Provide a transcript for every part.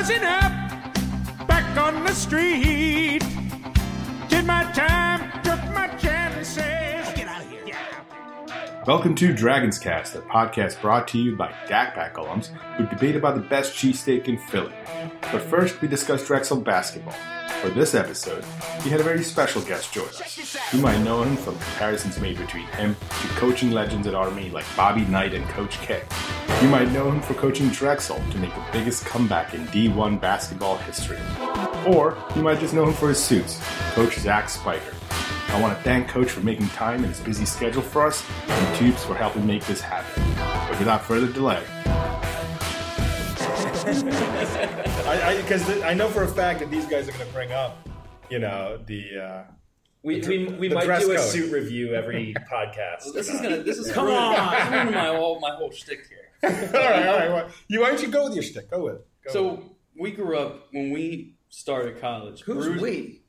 buzzing up, back on the street. Did my time, Welcome to Dragons Cast, a podcast brought to you by DACPAC alums who debate about the best cheesesteak in Philly. But first, we discuss Drexel basketball. For this episode, we had a very special guest join us. You might know him from comparisons made between him to coaching legends at Army like Bobby Knight and Coach K. You might know him for coaching Drexel to make the biggest comeback in D1 basketball history. Or you might just know him for his suits, Coach Zach Spiker. I want to thank Coach for making time in his busy schedule for us, and Tubes for helping make this happen. But without further delay, I because I, know for a fact that these guys are going to bring up, you know, the. Uh, we, we, we the might dress do a code. suit review every podcast. This is gonna. This is Come on. this is my whole my whole shtick here. all right, all right. Well, you why don't you go with your stick? Go with it. Go with So we grew up when we started college. Who's Bruce- we?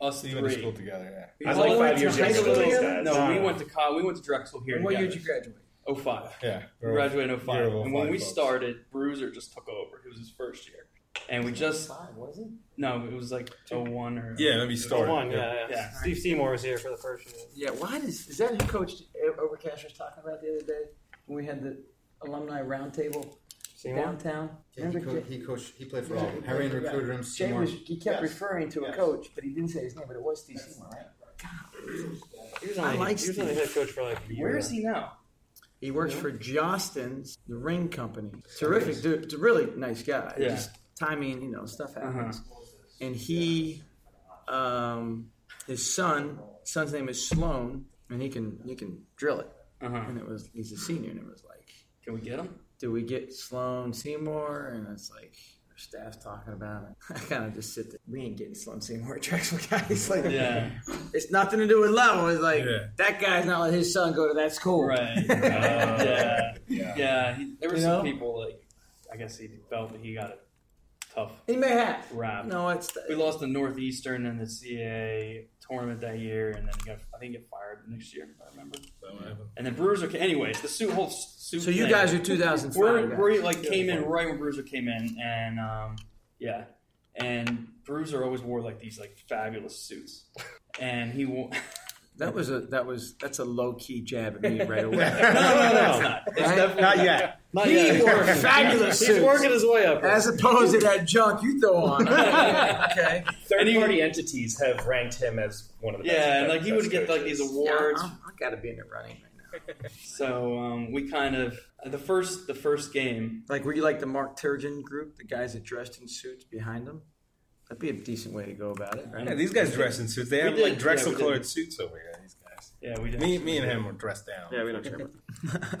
Us it. three. you went to school together. Yeah. I'm all like five to years high younger school than these together? guys. No, we went to college. We went to Drexel here. And what year did you graduate? Oh five. Yeah. We graduated in You're 05. And when we folks. started, Bruiser just took over. It was his first year. And we just was it? no, it was like 01 or Yeah, maybe start. one, yeah, yeah. Yeah. Steve Seymour was here for the first year. Yeah. Why does is that who Coach Overcash was talking about the other day when we had the alumni roundtable Seymour? downtown? Yeah, he, Remember co- Jay- he coached. He played for Yeah, all. he Harry and played for- recruited him. Jay Seymour. was he kept Yes. referring to a Yes. coach, but he didn't say his name. But it was Steve Seymour, right? He was I only, like he was only Steve. head coach for like a year. Where is he now? He works for Jostens, the ring company. Terrific dude. It's a really nice guy. Yeah. Just timing, you know, stuff happens. Uh-huh. And he, um, his son, son's name is Sloan, and he can he can drill it. Uh-huh. And it was he's a senior, and it was like, Can we get him? Do we get Sloan Seymour? And it's like our staff's talking about it. I kind of just sit there. We ain't getting Sloan Seymour at Drexel, guys. Like, Yeah. it's nothing to do with level. It's like Yeah. that guy's not letting his son go to that school. Right. Oh, yeah. Yeah. Yeah. He, there were You some know? people like I guess he felt that he got a tough He may have. rap. No, it's We lost the Northeastern in the CAA tournament that year, and then got, I think he got fired the next year. If I remember. And then Bruiser. ca- Anyways, the suit whole suit. So you thing, guys are 2005. we're, guys. we like came in right when Bruiser came in, and um, yeah, and Bruiser always wore like these like fabulous suits, and he wore. That was a that was that's a low key jab at me right away. no, no, no, it's not. It's Right? definitely Not yet. Not he yet. wore fabulous He's suits, working his way up. as opposed to that junk you throw on. okay. Third he- party entities have ranked him as one of the best. Yeah, and like he would best get like these awards. I'm- I gotta be in the running right now. So um, we kind of the first the first game. Like, were you like the Mark Turgeon group, the guys that dressed in suits behind them? That'd be a decent way to go about it, right? Yeah, these guys dress in suits. They have did, like Drexel we did. colored suits over here. These guys. Yeah, we did. Me, me and him were dressed down. Yeah, we don't care.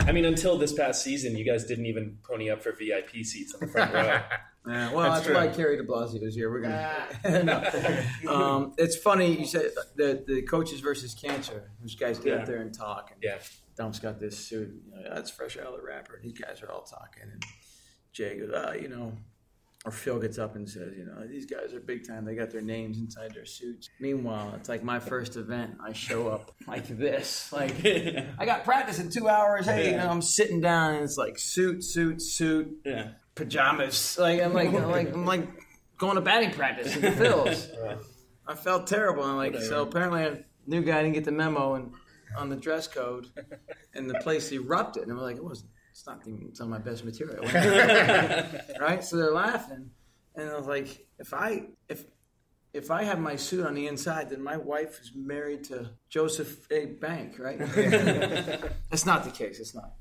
I mean, until this past season, you guys didn't even pony up for VIP seats on the front row. Yeah, well, That's that's, why Kerry de Blasio is here. We're gonna. no. um, it's funny you said the the coaches versus cancer. Those guys get Yeah. up there and talk. And Yeah. Dom's got this suit. You know, that's fresh out of the wrapper. These guys are all talking, and Jay goes, ah, you know, or Phil gets up and says, you know, these guys are big time. They got their names inside their suits. Meanwhile, it's like my first event. I show up like this, like I got practice in two hours. Hey, you know, I'm sitting down, and it's like suit, suit, suit, yeah. pajamas. Like I'm like I'm like I'm like going to batting practice at the Phils. I felt terrible. I'm like, so apparently a new guy didn't get the memo and on the dress code, and the place erupted. And I'm like, it wasn't. It's not even some of my best material, right? So they're laughing, and I was like, if I if if I have my suit on the inside, then my wife is married to Joseph A. Bank, right? That's not the case. It's not.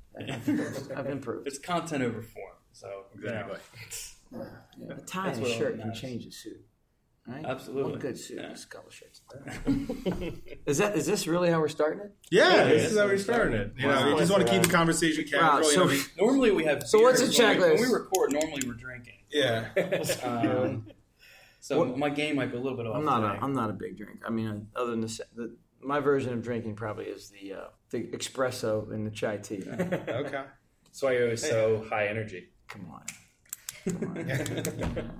I've improved. It's content over form. So you know, Exactly. Yeah, a tie That's and a what shirt can change a suit. Right? Absolutely. One good suit, Yeah. just a couple shirts. is that is this really how we're starting it? Yeah, this yeah, is how we're starting it. You know, Wow. you just want to keep the conversation Wow, casual. you know, we- normally we have. So what's beers the when we- checklist? When we record, normally we're drinking. yeah. Um, so my game might be a little bit off. I'm not a today. I'm not a big drinker. I mean, other than the, the my version of drinking probably is the uh, the espresso and the chai tea. okay. That's why you're so high energy. Come on. Come on.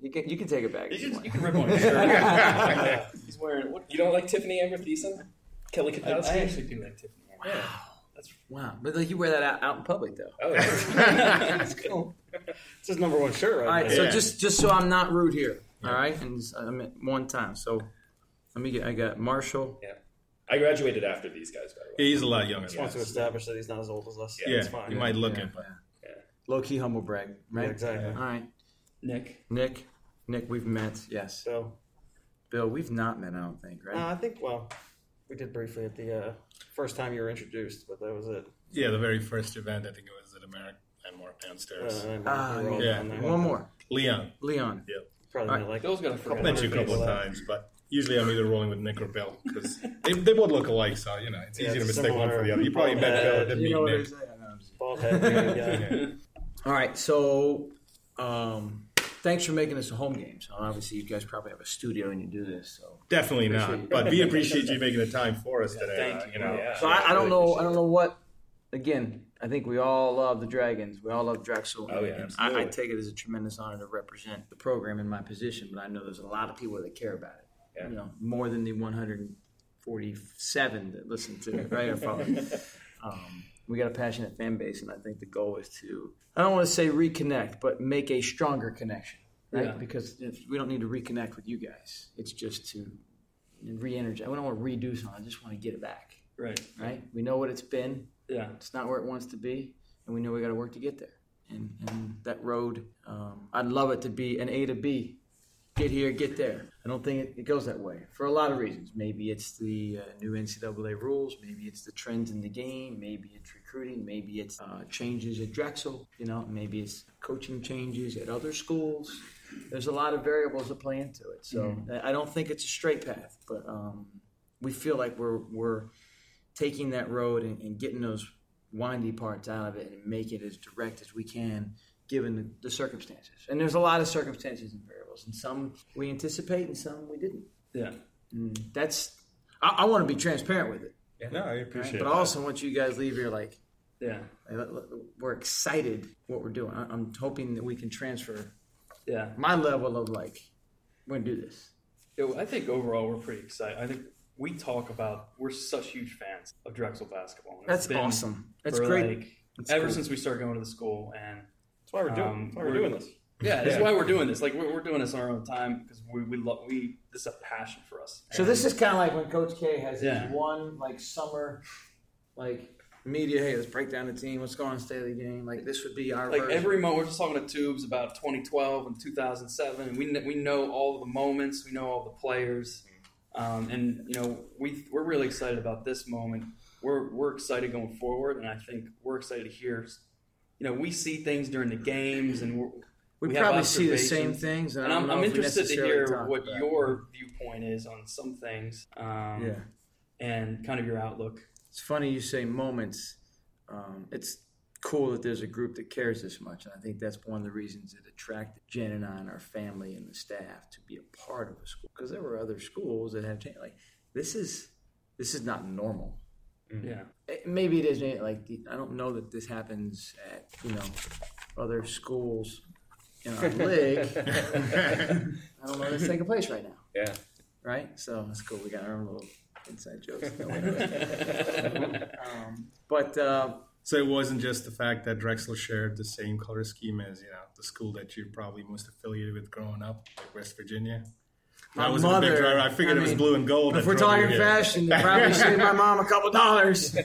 You can you can take it back. You you can, you can rip on his shirt. He's wearing what? You don't like Tiffani Amber Thiessen? Kelly I, I Kapowski? actually do like Tiffany. Yeah. That's Wow, but like you wear that out, out in public though. Oh, yeah. That's cool. It's his number one shirt right All right, now. so Yeah. just just so I'm not rude here, all right, and just, I mean one time. So let me get. I got Marshall. yeah. I graduated after these guys, by the way. He's a lot younger. Just wants to establish that he's not as old as us. Yeah, it's fine. you might look Yeah, it, but yeah. Low key humble brag, right? Yeah, exactly. All right, Nick. Nick. Nick, we've met. Yes. So Bill, we've not met. I don't think. Right. uh, I think well, we did briefly at the uh, first time you were introduced, but that was it. yeah, the very first event, I think it was at American Landmark Uh, downstairs. and Ah, we rolled yeah. down there. one more, Leon, Leon. Yeah. Probably All met like Bill's got to Couple forget. met you a couple of uh, times, but usually I'm either rolling with Nick or Bill because they, they both look alike, so you know it's Yeah, easy to it's mistake one for the other. You probably met Bill, didn't You meet know what Nick. they say? I know, I'm just- bald head bearded guy. All right, so um, thanks for making this a home game. So obviously, you guys probably have a studio and you do this. So, Definitely Appreciate not, you. but we appreciate you making the time for us today. thank uh, you. you know, Yeah. so I, I don't really know. I don't know what. Again, I think we all love the Dragons. We all love Drexel. Oh, yeah, I, I take it as a tremendous honor to represent the program in my position, but I know there's a lot of people that care about it. Yeah. You know, more than the 147 that listen to it, right? Or follow. um, we got a passionate fan base, and I think the goal is to I don't want to say reconnect, but make a stronger connection, right? Yeah. Because we don't need to reconnect with you guys. It's just to re-energize. We don't want to redo something. I just want to get it back, Right. right? We know what it's been. Yeah. It's not where it wants to be, and we know we got to work to get there. And, and that road, um, I'd love it to be an A to B. Get here, get there. I don't think it, it goes that way for a lot of reasons. Maybe it's the uh, new NCAA rules. Maybe it's the trends in the game. Maybe it's recruiting. Maybe it's uh, changes at Drexel. You know, maybe it's coaching changes at other schools. There's a lot of variables that play into it. So I I don't think it's a straight path, but um, we feel like we're we're taking that road and, and getting those windy parts out of it and make it as direct as we can given the, circumstances. And there's a lot of circumstances and variables, and some we anticipate and some we didn't. Yeah. And that's I, I want to be transparent with it, Yeah. No, I right? appreciate but. I also want you guys leave here like Yeah. we're excited what we're doing. I'm hoping that we can transfer Yeah. my level of like we're gonna do this. Yeah, I think overall we're pretty excited. I think we talk about we're such huge fans of Drexel basketball. And it's awesome. That's great. Like, That's ever cool. since we started going to the school, and That's why we're doing. Um, why we're, we're- doing this. yeah, that's Yeah. why we're doing this. Like we're, we're doing this on our own time because we we love we this is a passion for us. So this is kind of like when Coach K has Yeah. his one like summer, like media. Hey, let's break down the team. What's going on? State of the game. Like this would be our like version. every moment we're just talking to tubes about 2012 and 2007 and we, we know all the moments we know all the players um, and you know we, we're really excited about this moment we're, we're excited going forward and i think we're excited to hear you know we see things during the games and we're, we, we probably see the same things. And, and i'm, I'm interested to hear what about your viewpoint is on some things um, Yeah, and kind of your outlook it's funny you say moments. Um, it's cool that there's a group that cares this much, and I think that's one of the reasons it attracted Jen and I and our family and the staff to be a part of a school because there were other schools that have changed. Like this is this is not normal. Yeah Eh, maybe it is eh, like the, I don't know that this happens at you know other schools in our league. I don't know that's taking place right now, Yeah. right? So that's cool. We got our own little inside jokes. No um, but uh, So it wasn't just the fact that Drexel shared the same color scheme as you know the school that you're probably most affiliated with growing up, like West Virginia. My was a big driver. I figured I it was blue and gold. if we're talking fashion, you probably saved my mom a couple dollars. if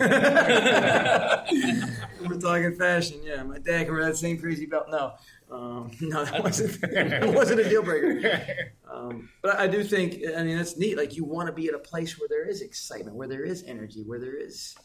we're talking fashion, yeah. My dad can wear that same crazy belt. No, um, no, that wasn't that wasn't a deal breaker. Um, but I do think, I mean, that's neat. Like you want to be at a place where there is excitement, where there is energy, where there is,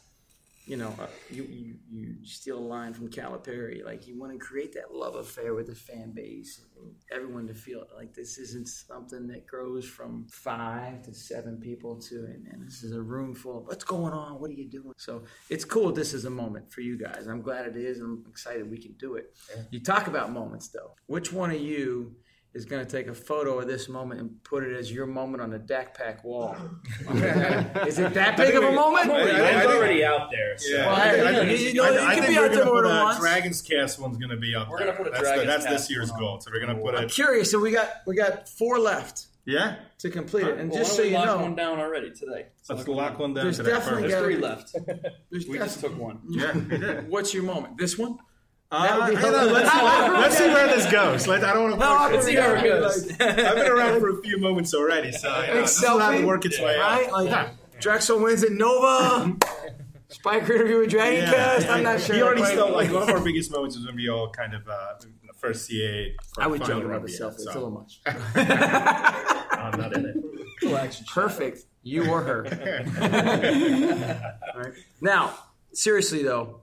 you know, uh, you, you you steal a line from Calipari. Like you want to create that love affair with the fan base and everyone to feel like this isn't something that grows from five to seven people to, and man, this is a room full of what's going on, what are you doing? So it's cool. This is a moment for you guys. I'm glad it is. I'm excited we can do it. You talk about moments though. Which one of you? Is going to take a photo of this moment and put it as your moment on the DAC pack wall. is it that big of a moment? I- I- Mine's think- already out there. So. Yeah, Well, I, I- I, you think- know, I- you I can think be we're out there gonna more put than a once. Dragon's Cast one's going to be up. We're there. gonna put a that's Dragon's the, That's this year's one goal. So we're going to put it. I'm it. curious. So we got we got four left. Yeah, to complete it. And Well, just so don't you we lock know, one down already today. let's lock one down There's today definitely first. Three left. there's We just took one. Yeah. What's your moment? This one? Uh, would be let's, see, let's see where this goes. Let, I don't want to. No, Let's see how it goes. I've been around for a few moments already, so you know, Big this will have to work its way right? out. Like Drexel wins at Nova. Spike interview with Dragon Cast. I'm not sure. He already Like, stole like one of our biggest moments was when we all kind of uh, the first CA. I would final joking about the run selfie. we It's a little much. I'm not in it. Perfect. You or her. All right. Now, seriously though,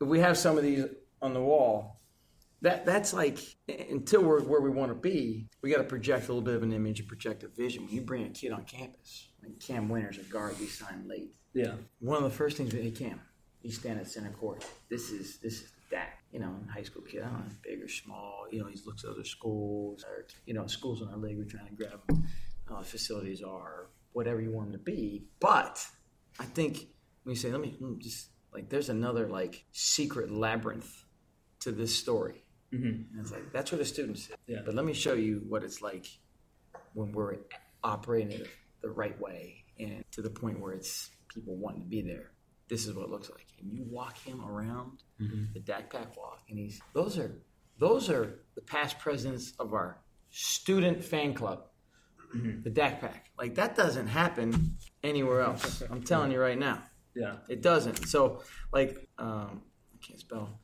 if we have some of these on the wall, that that's like until we're where we want to be, we got to project a little bit of an image and project a vision. When you bring a kid on campus, like Cam Winters, a guard we signed late, Yeah. one of the first things we hey Cam, you stand at center court. This is this is that. You know, high school kid, I don't know, big or small. You know, he looks at other schools or you know, schools in our league. We're trying to grab uh, facilities are whatever you want them to be. But I think when you say, let me, let me just like, there's another like secret labyrinth to this story. Mm-hmm. And it's like that's what the students sit. Yeah. But let me show you what it's like when we're operating it the right way and to the point where it's people wanting to be there. This is what it looks like. And you walk him around the DAC Pack walk, and he's those are those are the past presidents of our student fan club. The DAC Pack. Like that doesn't happen anywhere else. I'm telling you right now. Yeah. It doesn't. So, like, um, I can't spell,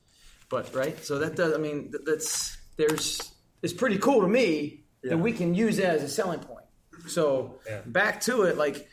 but right. So that does. I mean, that's there's. It's pretty cool to me that we can use that as a selling point. So Yeah. back to it, like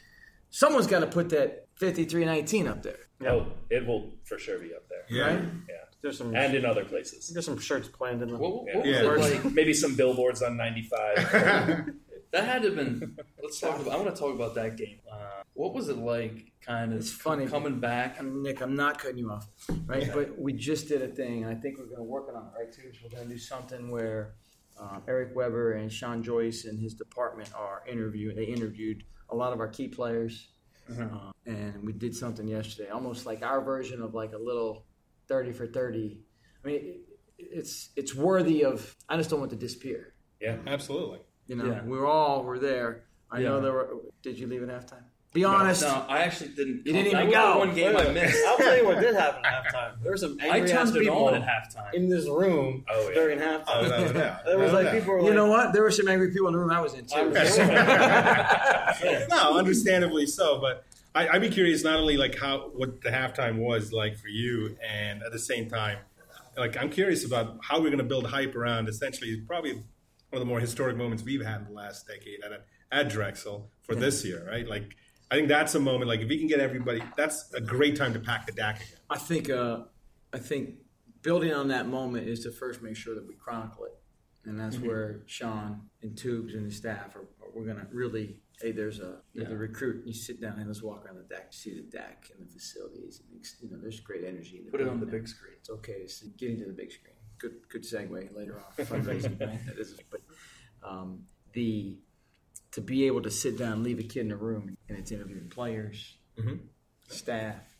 someone's got to put that 5319 up there, Oh, it will for sure be up there. Yeah. right? Yeah. There's some And in other places. there's some shirts planned in the. What, Yeah. what Yeah. was it like? Maybe some billboards on 95. That had to have been. Let's talk about. I want to talk about that game. Uh, what was it like? Kind of It's funny. coming back. I'm, Nick, I'm not cutting you off, right? But we just did a thing, and I think we're going to work on it, right? Too. So we're going to do something where um, Eric Weber and Sean Joyce and his department are interviewing. They interviewed a lot of our key players, uh, and we did something yesterday, almost like our version of like a little thirty for thirty. I mean, it, it's it's worthy of. I just don't want to disappear. yeah. Absolutely. You know, Yeah. we were all were there. I know there were. Did you leave at halftime? Be honest. No, I actually didn't. You didn't even was go. One game I missed. I'll tell you what did happen at halftime. There were some I angry turned ass people at halftime. in this room Oh, yeah. during halftime. Oh, no, no, There was no, like no. people were You like, know what? There were some angry people in the room I was in too. I was- no, understandably so. But I, I'd be curious not only like how what the halftime was like for you, and at the same time, like I'm curious about how we're going to build hype around. Essentially, probably one of the more historic moments we've had in the last decade at at Drexel for this year, right? Like I think that's a moment. Like if we can get everybody, that's a great time to pack the DAC again. I think uh, I think building on that moment is to first make sure that we chronicle it, and that's where Sean and Tubes and his staff are. are we're gonna really. Hey, there's a there's a recruit. You sit down and let's walk around the DAC. See the DAC and the facilities. And you know, there's great energy. In the Put it on the building. big screen. It's okay. It's getting to the big screen. Good good segue later on fundraising. That is, but um, the to be able to sit down, and leave a kid in a room, and it's interviewing players, mm-hmm. staff.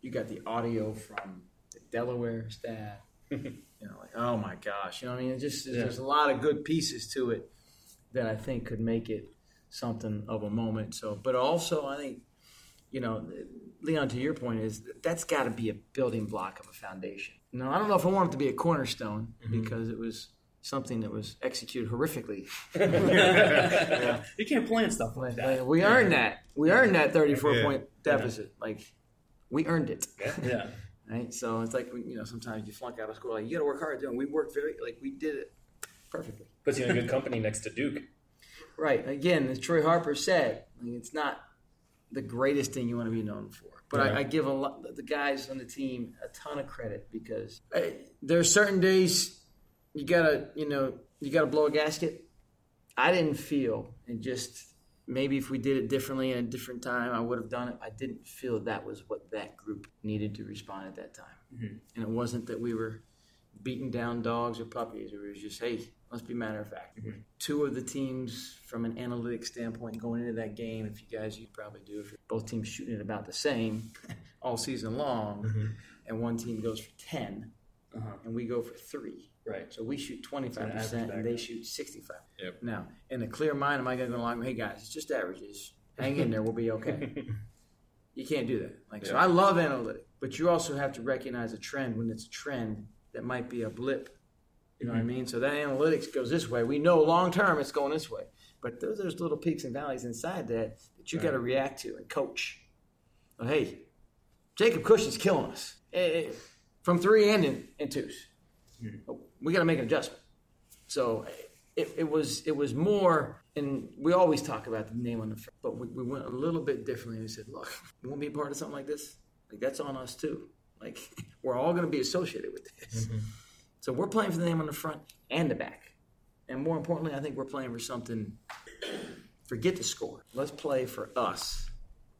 You got the audio from the Delaware staff. you know, like oh my gosh, you know what I mean? It just there's a lot of good pieces to it that I think could make it something of a moment. So, but also I think you know, Leon, to your point is that's got to be a building block of a foundation. No, I don't know if I want it to be a cornerstone mm-hmm. because it was something that was executed horrifically. You can't plan stuff like that. Like, we earned that. We earned that 34 Yeah. point deficit. Like we earned it. Yeah. Right. So it's like you know sometimes you flunk out of school. Like you got to work hard doing. We worked very like we did it perfectly. Puts you in good company next to Duke. Right. Again, as Troy Harper said, I mean, it's not the greatest thing you want to be known for. But I, I give a lot the guys on the team a ton of credit because uh, there are certain days you gotta you know you gotta blow a gasket. I didn't feel and just maybe if we did it differently in a different time, I would have done it. I didn't feel that was what that group needed to respond at that time, mm-hmm. and it wasn't that we were beating down dogs or puppies. It was just, hey, let's be matter of fact. Mm-hmm. Two of the teams, from an analytic standpoint, going into that game, if you guys, you probably do, if you're both teams shooting it about the same all season long, mm-hmm. and one team goes for 10, Uh-huh. and we go for three. Right. So we shoot 25% average and they shoot 65. Yep. Now, in a clear mind, am I going to go along, hey guys, it's just averages. Hang in there, we'll be okay. you can't do that. Like, so I love analytics, but you also have to recognize a trend when it's a trend that might be a blip. You know what I mean? So that analytics goes this way. We know long term it's going this way. But there's those little peaks and valleys inside that that you got to react to and coach. But hey, Jacob Cushing's killing us Eh, eh, from three and in, in twos. Hmm. We got to make an adjustment. So it, it was it was more, and we always talk about the name on the front, but we, we went a little bit differently. We said, look, you want to be a part of something like this? Like that's on us too. Like we're all going to be associated with this. Mm-hmm. So we're playing for the name on the front and the back, and more importantly, I think we're playing for something. Forget the score. Let's play for us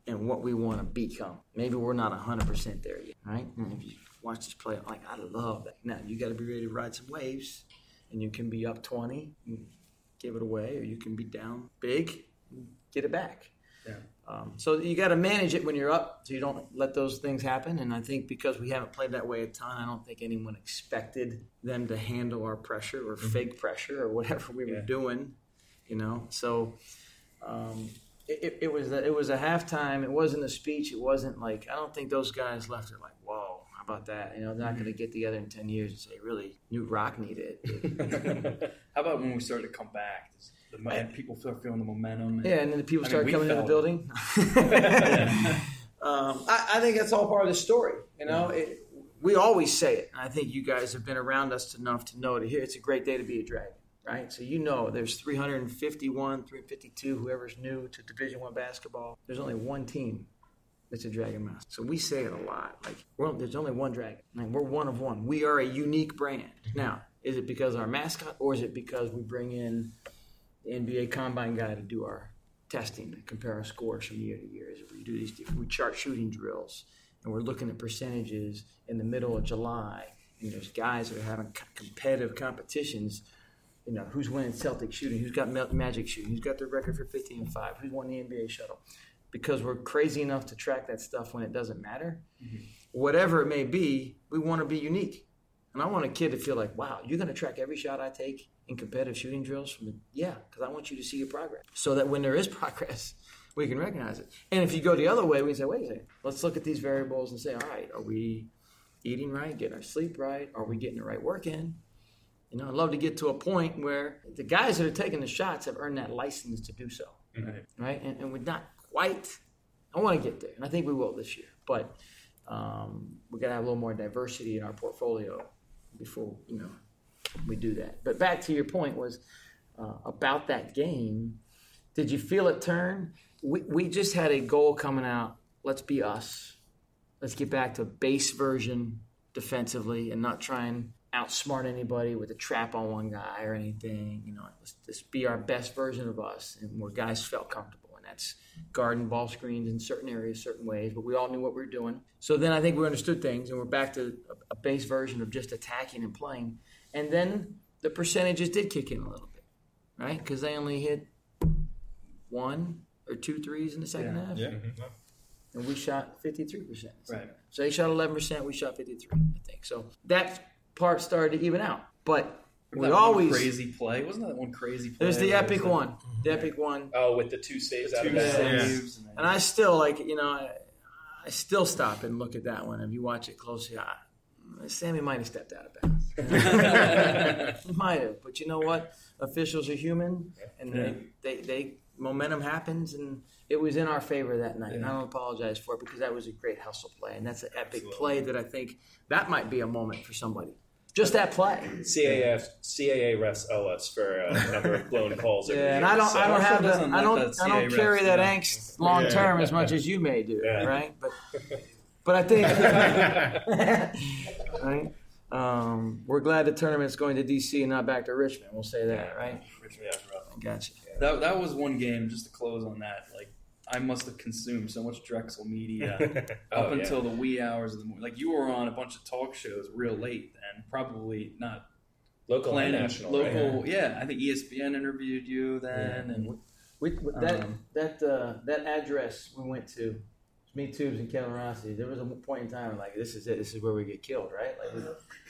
and what we want to become. Maybe we're not 100% there yet, right? Mm-hmm. You watch this play, like, I love that. Now, you got to be ready to ride some waves, and you can be up 20 and give it away, or you can be down big and get it back. Yeah. Um, so you got to manage it when you're up, so you don't let those things happen. And I think because we haven't played that way a ton, I don't think anyone expected them to handle our pressure or fake pressure or whatever we were doing. You know, so um, it, it, it was a, it was a halftime. It wasn't a speech. It wasn't like I don't think those guys left it like, whoa, how about that? You know, they're not going to get together in ten years and say, really, New Rock needed it. How about when we started to come back? The, mo- people start feeling the momentum. and- Yeah, and then the people I mean, started coming in the building. um, I, I think that's all part of the story. You know, it, we always say it. And I think you guys have been around us enough to know that here it's a great day to be a dragon, right? So you know, there's 351, 352, whoever's new to Division One basketball. There's only one team that's a dragon master. So we say it a lot. Like we're, there's only one dragon. Like, we're one of one. We are a unique brand. Mm-hmm. Now, is it because our mascot, or is it because we bring in the NBA Combine guy to do our testing to compare our scores from year to year. As we do these, we chart shooting drills, and we're looking at percentages in the middle of July. And there's guys that are having co- competitive competitions. You know, who's winning Celtic shooting? Who's got Magic shooting? Who's got the record for 15 and five? Who's won the NBA shuttle? Because we're crazy enough to track that stuff when it doesn't matter. Mm-hmm. Whatever it may be, we want to be unique. And I want a kid to feel like, wow, you're going to track every shot I take in competitive shooting drills from the, yeah, because I want you to see your progress. So that when there is progress, we can recognize it. And if you go the other way, we can say, wait a second, let's look at these variables and say, all right, are we eating right, getting our sleep right? Are we getting the right work in? You know, I'd love to get to a point where the guys that are taking the shots have earned that license to do so, Right. right? And, and we're not quite. I want to get there, and I think we will this year. But um, we got to have a little more diversity in our portfolio before you know we do that. But back to your point was uh, about that game. Did you feel it turn? We we just had a goal coming out. Let's be us. Let's get back to a base version defensively and not try and outsmart anybody with a trap on one guy or anything. You know, let's just be our best version of us and where guys felt comfortable. And that's guarding ball screens in certain areas, certain ways. But we all knew what we were doing. So then I think we understood things and we're back to a, a base version of just attacking and playing. And then the percentages did kick in a little bit, right? Because they only hit one or two threes in the second half. Yeah. Mm-hmm. Mm-hmm. And we shot 53%. Right. So they shot 11%, we shot 53, I think. So that part started to even out. But we That one always. crazy play. Wasn't that one crazy play? There's the epic was like one. The epic one. Oh, with the two saves out of two bounds. saves and And I still, like, you know, I, I still stop and look at that one. If you watch it closely, I, Sammy might have stepped out of bounds. he might have. But you know what? Officials are human, and they, they, they momentum happens, and it was in our favor that night. And I don't apologize for it because that was a great hustle play, and that's an epic play that I think that might be a moment for somebody. Just that play. CAF, CAA refs owe us for a number of blown calls. every Yeah, and year, I don't, so- I don't have the, I don't, I don't carry refs that know. angst long term as much as you may do, Yeah. right? But, but I think, right? Um, we're glad the tournament's going to DC and not back to Richmond. We'll say that, right? Richmond, yeah. I gotcha. That that was one game. Just to close on that, like I must have consumed so much Drexel media Oh, up yeah. until the wee hours of the morning. Like you were on a bunch of talk shows real late then, probably not local and planning national. local. right? Yeah, I think ESPN interviewed you then, and We, with that Um, that uh, that address we went to, me tubes and Kevin Rossi. There was a point in time like this is it. This is where we get killed, right? Like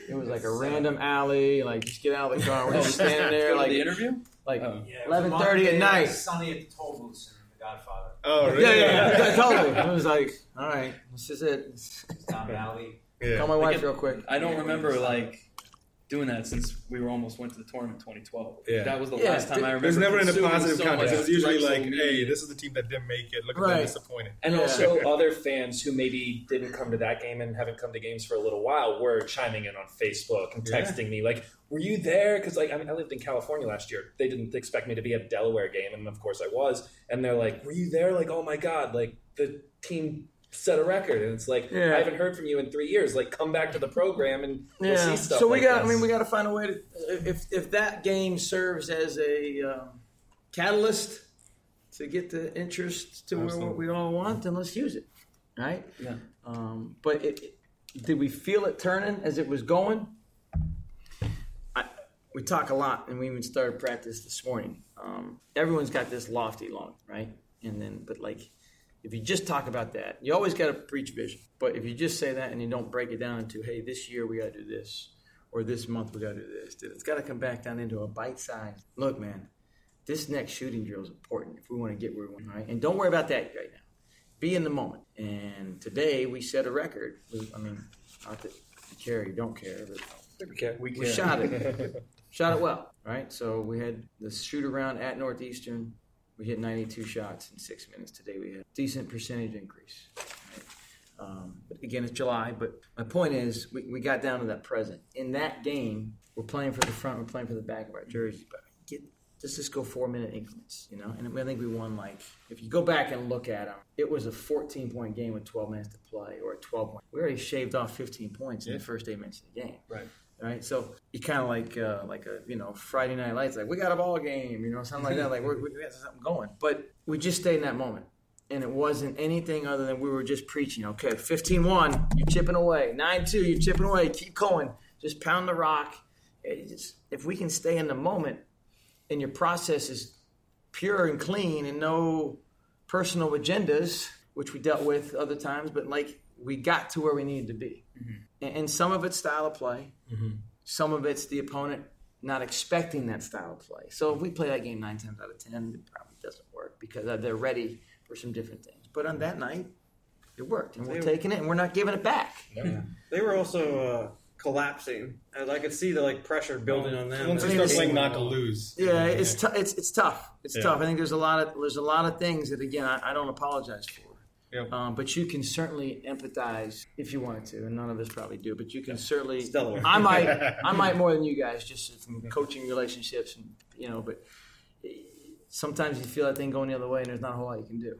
it was like a random alley. Like just get out of the car. We're just standing there, like the interview. like Oh. Yeah, it was 11:30 at night. Sonny at the toll booth in The Godfather. Oh, really? yeah, yeah, yeah. totally. It was like, all right, this is it. Down Valley. Yeah. Call my wife it- real quick. I don't remember like doing that since we were almost went to the tournament in 2012. Yeah. That was the Yeah, last time I remember. There's never in a positive so context. much It was usually like, media. hey, this is the team that didn't make it. Look at Right. them disappointed. And Yeah. also, other fans who maybe didn't come to that game and haven't come to games for a little while were chiming in on Facebook and Yeah. texting me like, "Were you there?" Because like I, mean, I lived in California last year. They didn't expect me to be at a Delaware game, and of course I was. And they're like, "Were you there?" Like, "Oh my god!" Like the team set a record, and it's like Yeah. I haven't heard from you in three years. Like, come back to the program and we'll Yeah. see stuff. So we like got. I mean, we got to find a way to. If if that game serves as a um, catalyst to get the interest to where Absolutely. we all want, then let's use it, right? Yeah. Um, but it, it- did we feel it turning as it was going? I, we talk a lot, and we even started practice this morning. Um, everyone's got this lofty long, right? And then, but like, if you just talk about that, you always got to preach vision. But if you just say that and you don't break it down into, hey, this year we got to do this, or this month we got to do this, it's got to come back down into a bite size. Look, man, this next shooting drill is important if we want to get where we want, right? And don't worry about that right now. Be in the moment. And today we set a record. We, I mean, not that you care, you don't care, but. We, we care. shot it. shot it well, right? So we had the shoot around at Northeastern. We hit 92 shots in six minutes. Today we had decent percentage increase. Right? Um, but again, it's July. But my point is, we, we got down to that present. In that game, we're playing for the front, we're playing for the back of our jersey. But get let's just go four minute increments, you know. And I think we won like if you go back and look at them, it was a 14 point game with 12 minutes to play, or a 12 point. We already shaved off 15 points in Yeah. the first eight minutes of the game Right. Right? So you kind of like uh, like a you know Friday Night Lights, like we got a ball game, you know, something like that. Like we're, we got something going, but we just stayed in that moment, and it wasn't anything other than we were just preaching. Okay, 15-1, you're chipping away. 9-2, you're chipping away. Keep going. Just pound the rock. Just- if we can stay in the moment, and your process is pure and clean, and no personal agendas, which we dealt with other times, but like we got to where we needed to be. And, and some of it's style of play. Some of it's the opponent not expecting that style of play. So if we play that game nine times out of ten, it probably doesn't work because uh, they're ready for some different things. But on that night, it worked, and we're They- taking it, and we're not giving it back. They were also uh, collapsing, as I could see the like pressure building on them. Once I you start playing not to lose. Yeah, it's tou- it's it's tough. It's Yeah. tough. I think there's a lot of there's a lot of things that again I, I don't apologize for. Yep. Um, but you can certainly empathize if you wanted to, and none of us probably do. But you can certainly. I might, I might more than you guys, just from coaching relationships, and you know. But sometimes you feel that thing going the other way, and there's not a whole lot you can do.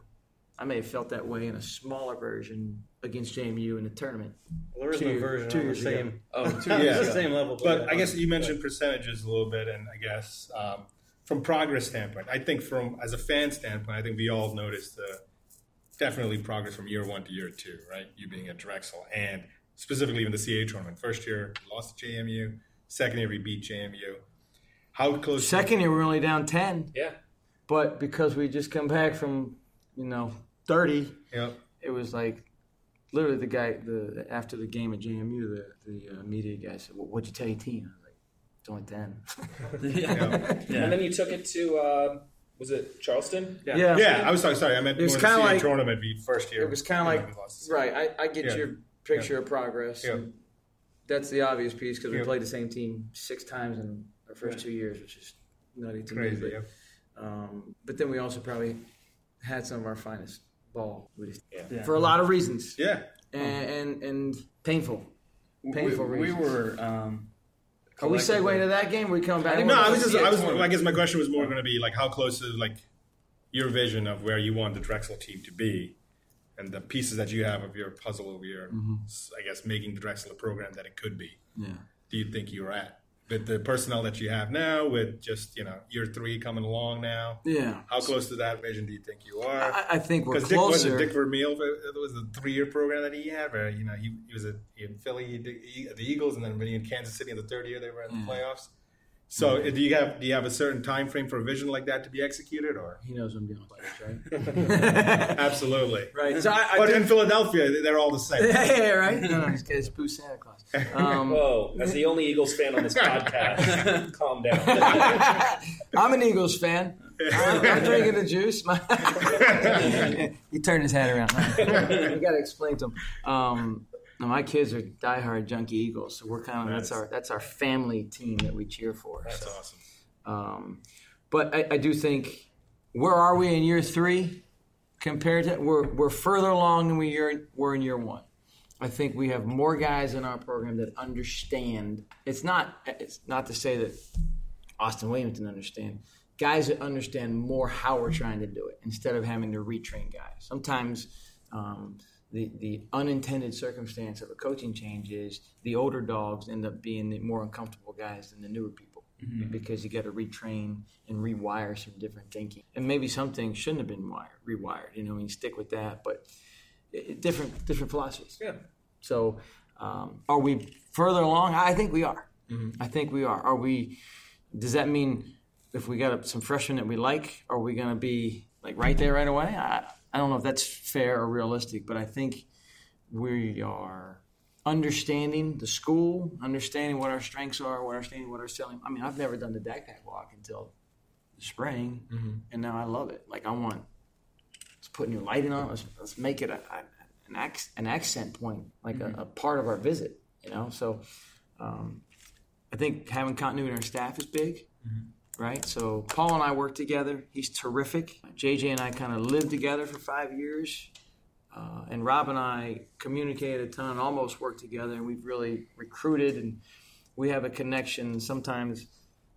I may have felt that way in a smaller version against JMU in the tournament. Well, there is two no version two on the years ago. same. Oh, two years It's ago. the same level. But yeah. I guess you mentioned percentages a little bit, and I guess um, from progress standpoint, I think from as a fan standpoint, I think we all noticed the definitely progress from year one to year two, right? You being at Drexel, and specifically even the CA tournament. First year, lost to JMU. Second year, we beat JMU. How close? Second year, we were only down ten, yeah. but because we just come back from, you know, thirty, Yeah. it was like literally the guy the after the game at JMU, the the uh, media guy said, well, "What'd you tell your team?" I was like, "It's only 10. yeah. yeah. And then you took it to uh, was it Charleston? yeah, Yeah, I was sorry. Sorry, I meant It was more the kinda CA like- tournament. We first year. It was kind of you know, like we lost right. I, I get Yeah. your picture of progress. Yeah. and That's the obvious piece because we Yeah. played the same team six times in our first two years, which is nutty to Crazy. me. Yeah. But, um, but then we also probably had some of our finest ball We just- Yeah. for a lot of reasons Yeah. and and, and painful. Painful we, we reasons. were. Um, Are we collectively- segueing to that game? We come back. I think No, I was just. I was. I guess my question was more going to be like, how close is like your vision of where you want the Drexel team to be, and the pieces that you have of your puzzle of your, mm-hmm. I guess, making the Drexel a program that it could be. Yeah. Do you think you're at with the personnel that you have now, with just you know year three coming along now? Yeah. How close to that vision do you think you are? I, I think we're Because Dick was closer. it Dick Vermeil? It was a three-year program that he had, where you know he, he was at in Philly, the the Eagles, and then when he in Kansas City in the third year they were in the mm. playoffs. So uh, do you have do you have a certain time frame for a vision like that to be executed, or He knows I'm dealing with players, right? absolutely? right. So I, I But do- in Philadelphia, they're all the same. yeah, yeah, right. No, no, this guy's Boo Santa Claus. Um, Whoa, as the only Eagles fan on this podcast, calm down. I'm an Eagles fan. I'm, I'm drinking the juice. My he turned his head around. you got to explain to him. Um, no, my kids are diehard Junkie Eagles, so we're kind of that's our that's our family team that we cheer for. That's so. awesome. Um, but I, I do think where are we in year three compared to we're we're further along than we are, were in year one. I think we have more guys in our program that understand. It's not it's not to say that Austin Williams didn't understand. Guys that understand more how we're trying to do it instead of having to retrain guys. Sometimes um, the the unintended circumstance of a coaching change is the older dogs end up being the more uncomfortable guys than the newer people because you got to retrain and rewire some different thinking. And maybe some things shouldn't have been wired, rewired. You know, and you stick with that, but it, different different philosophies. Yeah. So, um, are we further along? I think we are. I think we are. Are we? Does that mean if we got some freshmen that we like, are we going to be like right there right away? I, I don't know if that's fair or realistic, but I think we are understanding the school, understanding what our strengths are, what understanding what our selling. I mean, I've never done the DAC Pack walk until the spring, mm-hmm. and now I love it. Like I want let's put new lighting on. Let's, let's make it a, a, an, ac- an accent point, like a, mm-hmm. a part of our visit. You know, so um, I think having continuity in our staff is big, mm-hmm. Right? So Paul and I work together. He's terrific. JJ and I kind of lived together for five years. Uh, and Rob and I communicate a ton, almost work together, and we've really recruited, and we have a connection. Sometimes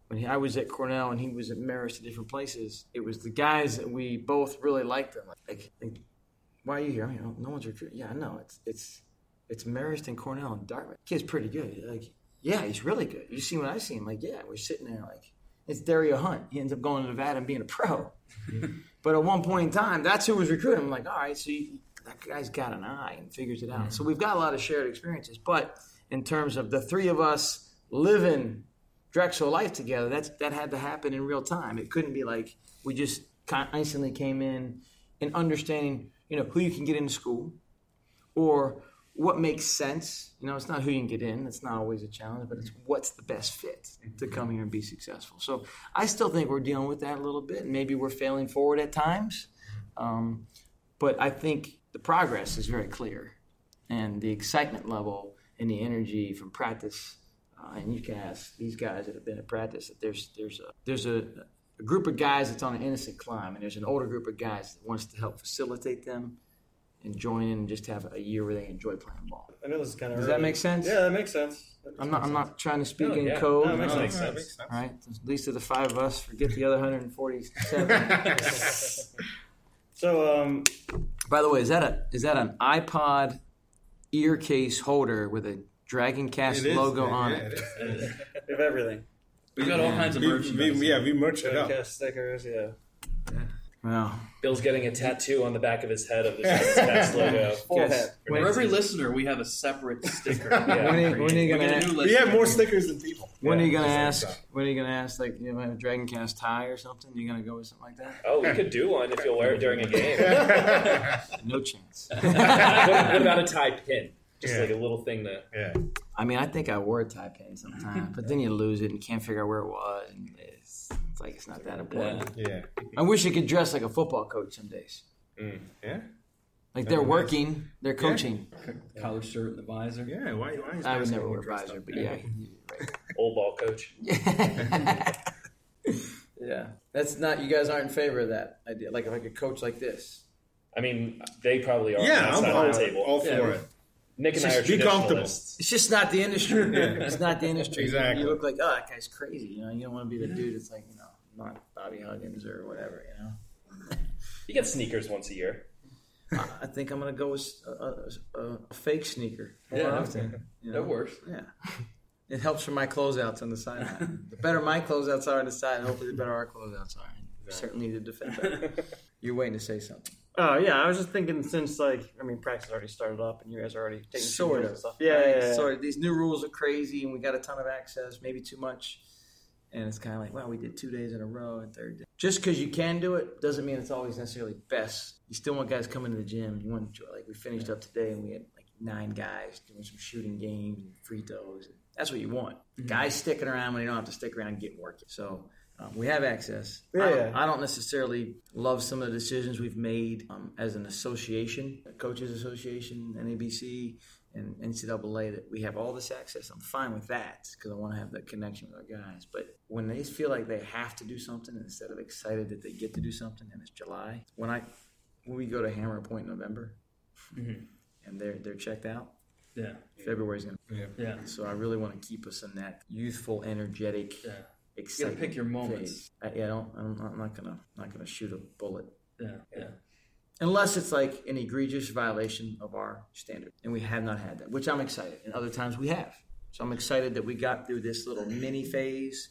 when he, I was at Cornell and he was at Marist at different places, it was the guys that we both really liked them. Like, like why are you here? I mean, no one's recruiting. Yeah, I know. It's it's it's Marist and Cornell and Dartmouth. Kid's pretty good. Like, yeah, he's really good. You see what I see him? Like, yeah, we're sitting there like it's Dario Hunt. He ends up going to Nevada and being a pro. but at one point in time, that's who was recruiting. I'm like, all right, so you, that guy's got an eye and figures it out. So we've got a lot of shared experiences. But in terms of the three of us living Drexel life together, that's that had to happen in real time. It couldn't be like we just instantly came in and understanding, you know, who you can get into school or what makes sense. You know, it's not who you can get in. It's not always a challenge, but it's what's the best fit to come here and be successful. So I still think we're dealing with that a little bit. And maybe we're failing forward at times. Um, but I think the progress is very clear. And the excitement level and the energy from practice, uh, and you can ask these guys that have been at practice that there's there's a there's a, a group of guys that's on an innocent climb, and there's an older group of guys that wants to help facilitate them and join in and just have a year where they enjoy playing ball. I know this is kind of Does that make sense? Yeah, that makes sense. I'm not I'm not trying to speak No, in yeah. code. No, it makes uh, sense. that makes sense. all right, at least of the five of us, forget the other 147. So, um, By the way, is that a is that an iPod ear case holder with a Dragon Cast It is. logo yeah, on yeah, it? is. we have everything. We've got all kinds of We, merchandise. we, yeah, we merged it up. Podcast stickers, yeah. Well, Bill's getting a tattoo on the back of his head of the Cast logo. Forehead. For every listener, we have a separate sticker. when are you, when are you We gonna get a ask, We have more stickers than people. when are you gonna at the same ask time. when are you gonna ask like you have a Dragon Cast tie or something? You gonna go with something like that? Oh, we could do one if you'll wear it during a game. No chance. what, what about a tie pin? Just Yeah. like a little thing to. Yeah. I mean, I think I wore a tie pin sometime, but then you lose it and can't figure out where it was, and it's, it's like it's not that important. Yeah. I wish I could dress like a football coach some days. Mm. Yeah. Like they're That'd nice. working, they're coaching. collar shirt and the visor. Yeah. Why? why is I would never wear a visor, but yeah, you're right. Old ball coach. yeah, that's not. You guys aren't in favor of that idea. Like if I could coach like this. I mean, they probably are Yeah, on that I'm side all, of the table. all for Yeah. it. Nick and I are be comfortable. It's just not the industry. It's not the industry. Exactly. You look like, oh, that guy's crazy. You know, you don't want to be the dude that's like, you know, not Bobby Huggins or whatever. You know. You get sneakers once a year. I I think I'm gonna go with a, a, a, a fake sneaker. more Yeah, often, you know? That works. Yeah. It helps for my closeouts on the sideline. the better my closeouts are on the side, hopefully the better our closeouts are. We certainly the to defend that. You're waiting to say something. Oh yeah, I was just thinking since like I mean practice already started up and you guys are already taking Sort of and stuff. Yeah, Right? yeah, yeah. Sort of. These new rules are crazy, and we got a ton of access, maybe too much. And it's kind of like, well, we did two days in a row and third day. Just because you can do it doesn't mean it's always necessarily best. You still want guys coming to the gym. You want like we finished up today and we had like nine guys doing some shooting games and free throws. That's what you want. Mm-hmm. Guys sticking around when they don't have to stick around and get working. So um, we have access. I, don't, I don't necessarily love some of the decisions we've made um, as an association, coaches association, NABC, and NCAA. That we have all this access. I'm fine with that because I want to have that connection with our guys. But when they feel like they have to do something instead of excited that they get to do something, and it's July. When I when we go to Hammer Point in November, and they're they're checked out, Yeah. February's gonna. Yeah. So I really want to keep us in that youthful, energetic. Yeah. You gotta pick your moments. I, uh, yeah, I don't. I'm not, I'm not gonna not gonna shoot a bullet Yeah. Yeah. unless it's like an egregious violation of our standard, and we have not had that, which I'm excited. And other times we have. So I'm excited that we got through this little mini phase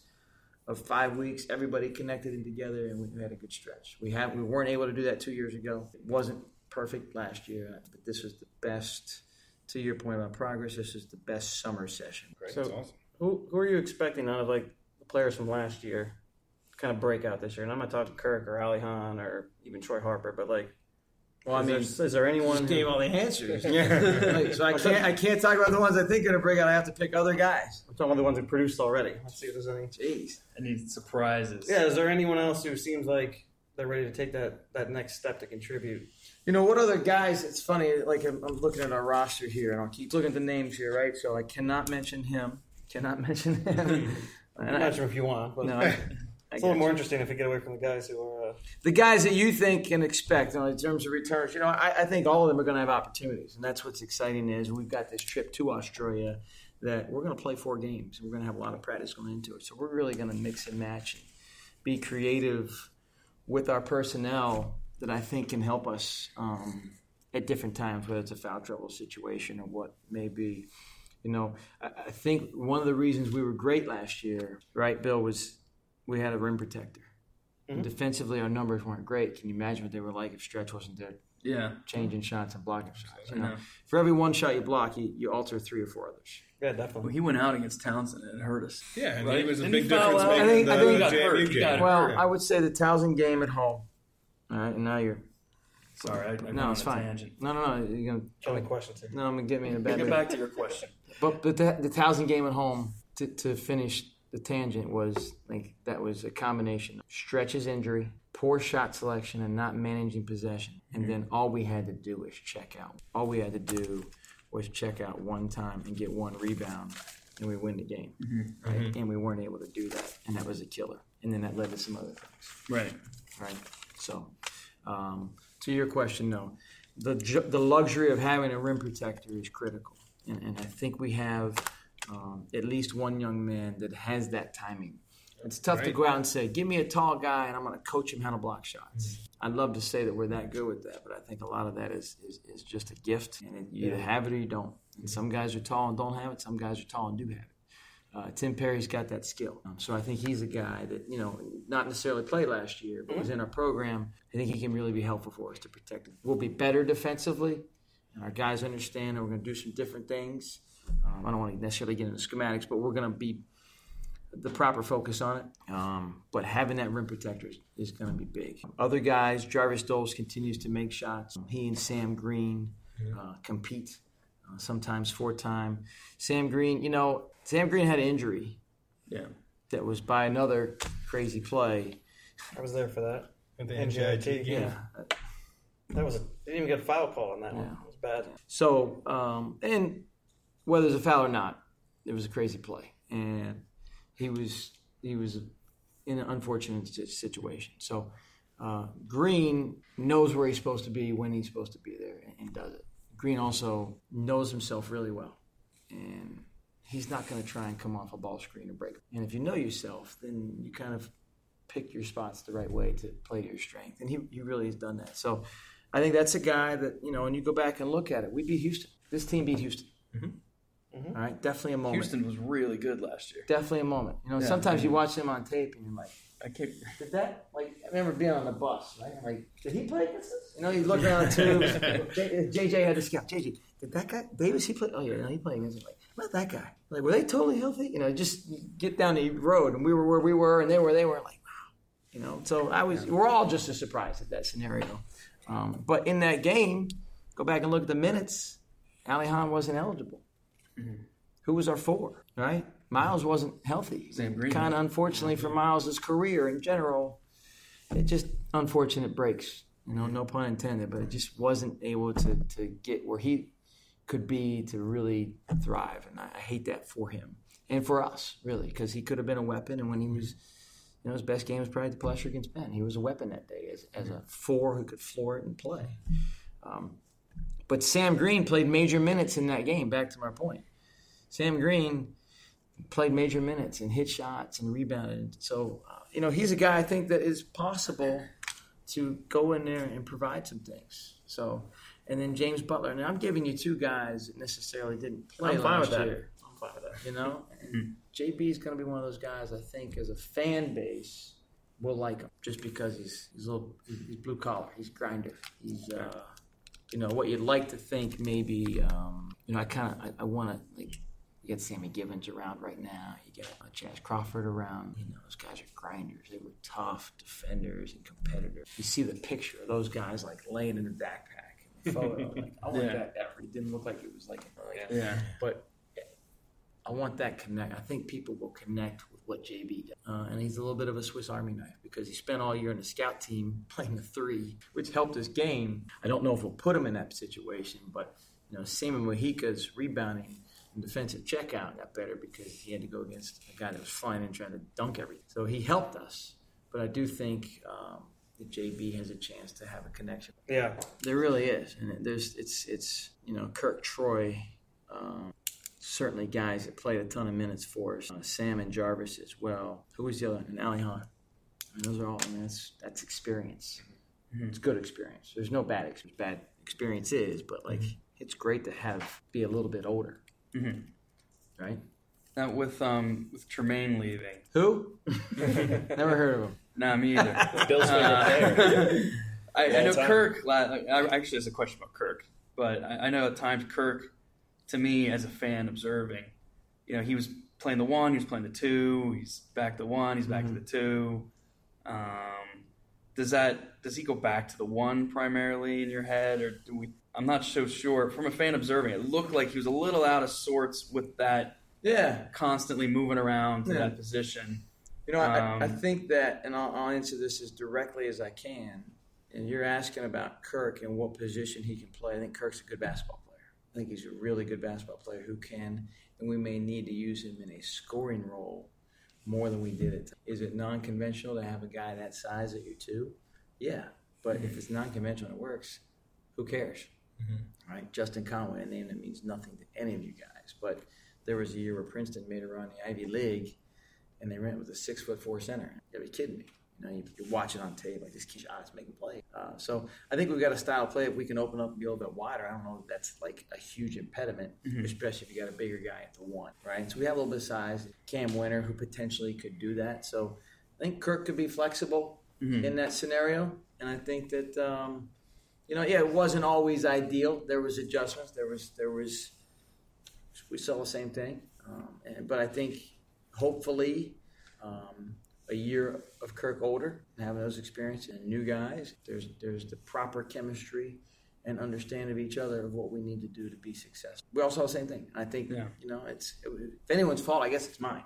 of five weeks, everybody connected and together, and we had a good stretch. We have we weren't able to do that two years ago. It wasn't perfect last year, but this was the best. To your point about progress, this is the best summer session. Great. So- That's awesome. Who who are you expecting out of like the players from last year kind of break out this year? And I'm not talking Kurk or Alihan or even Troy Harper, but like, Well, I is, mean, there, is there anyone? just who- gave all the answers. yeah, Like, so I can't I can't talk about the ones I think are gonna break out. I have to pick other guys. I'm talking about the ones who produced already. Let's see if there's any. Jeez. Any surprises? Yeah, is there anyone else who seems like they're ready to take that that next step to contribute? You know what other guys? It's funny. Like I'm, I'm looking at our roster here, and I'll keep looking at the names here, right? So I cannot mention him. Cannot mention him. I'm And I- not sure if you want, but no, I, I it's a little you. more interesting if we get away from the guys who are. Uh, the guys that you think can expect you know, in terms of returns. You know, I, I think all of them are going to have opportunities, and that's what's exciting. Is we've got this trip to Australia that we're going to play four games. We're going to have a lot of practice going into it, so we're really going to mix and match and be creative with our personnel that I think can help us um, at different times, whether it's a foul trouble situation or what may be. You know, I, I think one of the reasons we were great last year, right, Bill, was we had a rim protector. And defensively, our numbers weren't great. Can you imagine what they were like if Stretch wasn't there Yeah. changing shots and blocking shots? You know, know. for every one shot you block, you, you alter three or four others. yeah, Well, definitely. he went out against Towson and it hurt us. Yeah, and Right? he was a Didn't big difference maker I think- in I the think- Got hurt. He game. got Well, hurt. I would say the Towson game at home. All right, and now you're Sorry, I, I no, it's fine. tangent. No, no, no. You're gonna Tell me questions here. no, I'm gonna get me in a bad Get back to your question. But the, the Towson game at home to, to finish the tangent was like that was a combination of stretches injury, poor shot selection, and not managing possession. And mm-hmm. then all we had to do was check out. All we had to do was check out one time and get one rebound, and we win the game. Mm-hmm. Right? Mm-hmm. And we weren't able to do that, and that was a killer. And then that led to some other things Right. right? So, um, to your question, no, the the luxury of having a rim protector is critical, and, and I think we have um, at least one young man that has that timing. It's tough to go out and say, "Give me a tall guy, and I'm going to coach him how to block shots." I'd love to say that we're that good with that, but I think a lot of that is is, is just a gift, and it, you either have it or you don't. And some guys are tall and don't have it. Some guys are tall and do have it. Uh, Tim Perry's got that skill. Um, so I think he's a guy that, you know, not necessarily played last year, but was in our program. I think he can really be helpful for us to protect it. We'll be better defensively, and our guys understand that we're going to do some different things. Um, I don't want to necessarily get into schematics, but we're going to be the proper focus on it. Um, but having that rim protector is, is going to be big. Other guys, Jarvis Doles continues to make shots. He and Sam Green uh, compete, uh, sometimes four time. Sam Green, you know, Sam Green had an injury Yeah. that was by another crazy play. I was there for that. At the NJIT, NJIT game. Yeah. That was a didn't even get a foul call on that one. Yeah. It was bad. So, um, and whether it's a foul or not, it was a crazy play, and he was he was in an unfortunate situation. So, uh, Green knows where he's supposed to be when he's supposed to be there, and, and does it. Green also knows himself really well, and he's not going to try and come off a ball screen or break. And if you know yourself, then you kind of pick your spots the right way to play to your strength, and he, he really has done that. So. I think that's a guy that you know. When you go back and look at it, we beat Houston. This team beat Houston. Mm-hmm. Mm-hmm. All right, definitely a moment. Houston was really good last year. Definitely a moment. You know, Yeah. sometimes you watch them on tape and you're like, I can't. did that? Like, I remember being on the bus, right? I'm like, did he play against us? You know, you look around the tubes. JJ had to scout. JJ, did that guy, Davis, he played? Oh, yeah, no, he played against us. Like, not that guy. Like, were they totally healthy? You know, just get down the road and we were where we were and they were, they were like, wow. You know, so I was, we're all just as surprised at that scenario. Um, but in that game, go back and look at the minutes. Alihan wasn't eligible. Who was our four, right? Miles wasn't healthy. Kind of unfortunately for Miles' career in general, it just unfortunate breaks. You know, no pun intended, but it just wasn't able to, to get where he could be to really thrive. And I, I hate that for him and for us, really, because he could have been a weapon. And when he was, you know, his best game was probably the pleasure against Ben. He was a weapon that day as, as a four who could floor it and play. Um, but Sam Green played major minutes in that game, back to my point. Sam Green played major minutes and hit shots and rebounded. So, uh, you know, he's a guy I think that is possible to go in there and provide some things. So, and then James Butler. And I'm giving you two guys that necessarily didn't play I'm last year. I'm fine with that. You know, and JB is going to be one of those guys. I think as a fan base, will like him just because he's he's little he's blue collar. He's grinder. He's uh, you know what you'd like to think maybe. Um, you know, I kind of I, I want to like. You got Sammy Givens around right now. You got uh, Chaz Crawford around. You know, those guys are grinders. They were tough defenders and competitors. You see the picture of those guys like laying in the backpack in the photo. like, I want Yeah. that ever. It didn't look like it was like, like Yeah. but I want that connect. I think people will connect with what JB does. Uh, and he's a little bit of a Swiss Army knife because he spent all year in the scout team playing the three, which helped his game. I don't know if we'll put him in that situation, but you know, Seaman Mojica's rebounding and defensive checkout got better because he had to go against a guy that was flying and trying to dunk everything. So he helped us. But I do think um, that JB has a chance to have a connection. Yeah. There really is, and there's it's it's you know Kurk Troy, um, certainly guys that played a ton of minutes for us. Uh, Sam and Jarvis as well. Who was the other? And Alihan. And those are all. I mean, that's that's experience. It's good experience. There's no bad experience. Bad experience is, but like it's great to have be a little bit older, Mhm. right? Now with um with Tramaine leaving, Who? Never heard of him. nah, me either. Bill's favorite player. I, I know time. Kurk. la- I, actually, there's a question about Kurk, but I, I know at times Kurk, to me as a fan observing, you know, he was playing the one, he was playing the two, he's back to one, he's back to the two. Um, does that does he go back to the one primarily in your head, or do we? I'm not so sure. From a fan observing, it looked like he was a little out of sorts with that Yeah, constantly moving around to Yeah. that position. You know, I, I Um, think that, and I'll, I'll answer this as directly as I can. And you're asking about Kurk and what position he can play. I think Kurk's a good basketball player. I think he's a really good basketball player who can, and we may need to use him in a scoring role more than we did it. Is it non-conventional to have a guy that size at your two? Yeah, but if it's non-conventional and it works, who cares? Mm-hmm. Right? Justin Conway, a name that means nothing to any of you guys, but there was a year where Princeton made a run in the Ivy League and they ran with a six foot four center. You gotta be kidding me. You know, you, you watch it on tape, like this kid shots making play. Uh, so I think we've got a style of play. If we can open up and be a little bit wider, I don't know if that's like a huge impediment, especially if you got a bigger guy at the one, right? So we have a little bit of size. Cam Wynter, who potentially could do that. So I think Kurk could be flexible in that scenario. And I think that, um, you know, yeah, it wasn't always ideal. There was adjustments. There was, there was, we saw the same thing. Um, and, but I think hopefully um, a year of Kurk older and having those experiences and new guys, there's there's the proper chemistry and understanding of each other of what we need to do to be successful. We all saw the same thing. I think Yeah. you know it's if anyone's fault, I guess it's mine.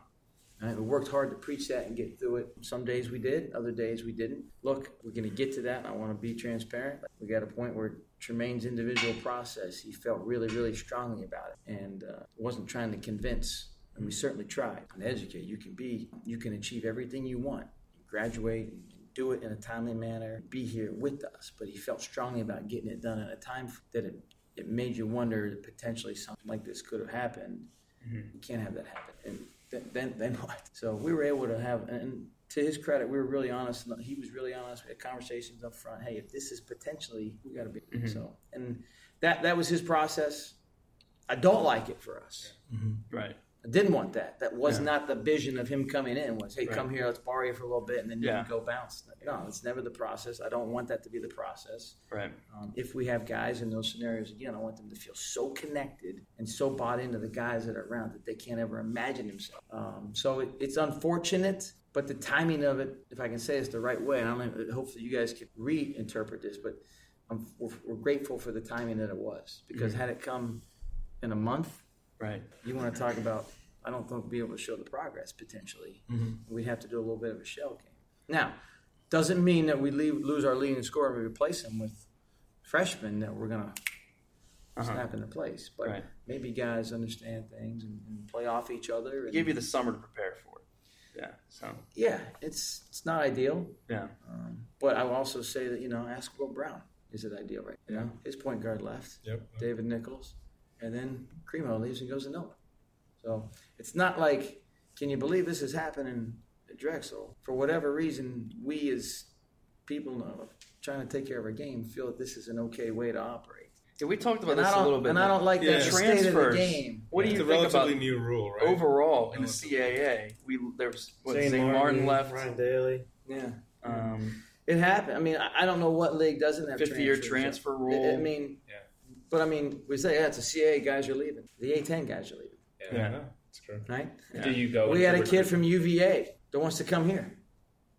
Right? We worked hard to preach that and get through it. Some days we did, other days we didn't. Look, we're going to get to that, and I want to be transparent. We got a point where Tramaine's individual process, he felt really, really strongly about it, and uh, wasn't trying to convince. And we certainly try and educate. You can be, you can achieve everything you want, graduate, and do it in a timely manner, be here with us. But he felt strongly about getting it done in a time that it, it made you wonder that potentially something like this could have happened. Mm-hmm. You can't have that happen. And then, then, then what? So we were able to have, and to his credit, we were really honest. He was really honest. We had conversations up front. Hey, if this is potentially, we got to be mm-hmm. so. And that that was his process. I don't like it for us. Mm-hmm. Right. I didn't want that. That was Yeah. not the vision of him coming in. Was hey, Right. come here, let's borrow you for a little bit, and then you Yeah. can go bounce. No, it's never the process. I don't want that to be the process. Right. Um, if we have guys in those scenarios again, I want them to feel so connected and so bought into the guys that are around that they can't ever imagine themselves. Um, so it, it's unfortunate, but the timing of it, if I can say it's the right way, and I don't hopefully you guys can reinterpret this, but I'm, we're, we're grateful for the timing that it was because had it come in a month, Right. you want to talk about I don't think we'll be able to show the progress potentially. We'd have to do a little bit of a shell game. Now, doesn't mean that we leave, lose our leading scorer and we replace him with freshmen that we're gonna Uh-huh. snap into place. But Right. maybe guys understand things and, and play off each other. And, gave you the summer to prepare for it. Yeah. So. yeah, it's it's not ideal. Yeah. Um, but I will also say that you know, ask Will Brown. Is it ideal right? You know, his point guard left. Yep. David Nichols, and then Cremo leaves and goes to Nova. So it's not like, can you believe this is happening at Drexel? For whatever reason, we as people know, trying to take care of our game feel that this is an okay way to operate. Yeah, we talked about And this I a don't, little bit. and I don't like Yeah. that state of the game. What do you It's you a think relatively about new rule, right? overall in the CAA? We there was what, Zane Zane Martin, left. Ryan Daly. Yeah, Um, it happened. I mean, I, I don't know what league doesn't have fifty year transfer I- rule. I mean, Yeah. But I mean, we say yeah, it's a CA guys are leaving. The A10 guys are leaving, Yeah, Yeah. I know. It's true. right? Do you go? We had a kid from UVA that wants to come here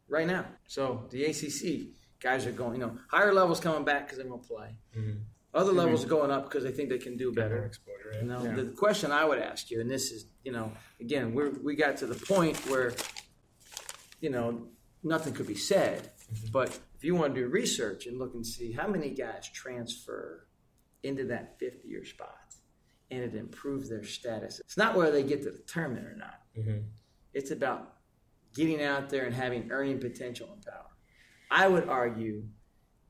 right now. So the ACC guys are going, you know, higher levels coming back because they won't play. Mhm. Other levels are going up because they think they can do More better. exposure. You know, Yeah. the question I would ask you, and this is, you know, again, we we got to the point where, you know, nothing could be said. But if you want to do research and look and see how many guys transfer into that fifth year spot and it improves their status, it's not whether they get to the tournament or not. Mhm. It's about getting out there and having earning potential and power. I would argue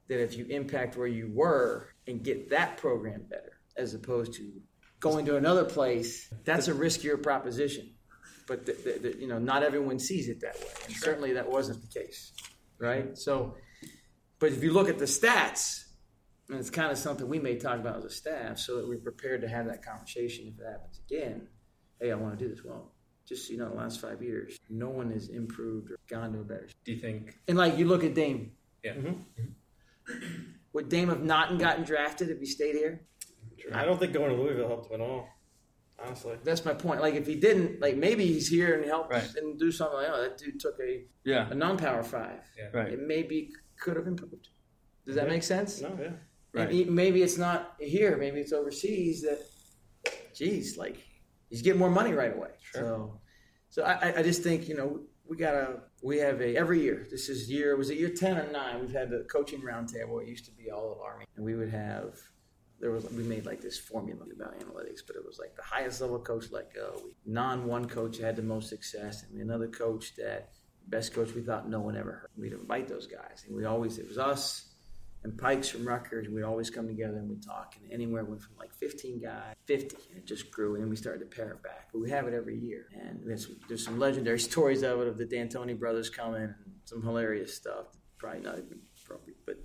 that if you impact where you were and get that program better, as opposed to going to another place, that's a riskier proposition. But the, the, the, you know, not everyone sees it that way, and certainly that wasn't the case, right? So, but if you look at the stats, and it's kind of something we may talk about as a staff, so that we're prepared to have that conversation if it happens again. Hey, I want to do this. Well, just so you know, the last five years, no one has improved or gone to a better. Do you think? And like you look at Dame, Yeah. Mm-hmm. Mm-hmm. would Dame have not gotten drafted if he stayed here? I don't think going to Louisville helped him at all. Honestly. That's my point. Like if he didn't, like maybe he's here and helps Right. and do something. Like, oh, that dude took a, yeah. a non-power five. Right. It maybe could have improved. Does that make sense? No, yeah. Right. And maybe it's not here. Maybe it's overseas. That, geez, like he's getting more money right away. So, so I, I- just think you know we gotta we have a every year. This is year was it year ten or nine? We've had the coaching roundtable. It used to be all of Army, and we would have there was we made like this formula about analytics, but it was like the highest level coach let go. Non one coach had the most success, and another coach that best coach we thought no one ever heard. We'd invite those guys, and we always it was us and Pikes from Rutgers. We'd always come together and we'd talk, and anywhere went from like 15 guys, 50, and it just grew, and then we started to pare it back. But we have it every year, and there's, there's some legendary stories of it of the D'Antoni brothers coming, and some hilarious stuff. Probably not even appropriate, but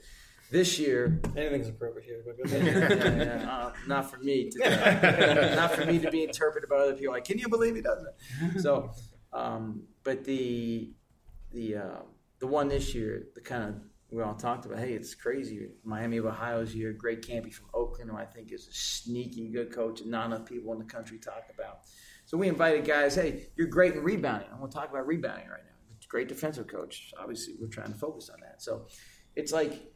this year Anything's appropriate here, but go ahead. yeah, uh, not for me to not for me to be interpreted by other people. Like, can you believe he does it? So, um, but the the uh, the one this year, the kind of we all talked about. Hey, it's crazy. Miami of Ohio's here. Greg Kampe from Oakland, who I think is a sneaky good coach, and not enough people in the country talk about. So we invited guys. Hey, you're great in rebounding. I'm going to talk about rebounding right now. Great defensive coach. Obviously, we're trying to focus on that. So it's like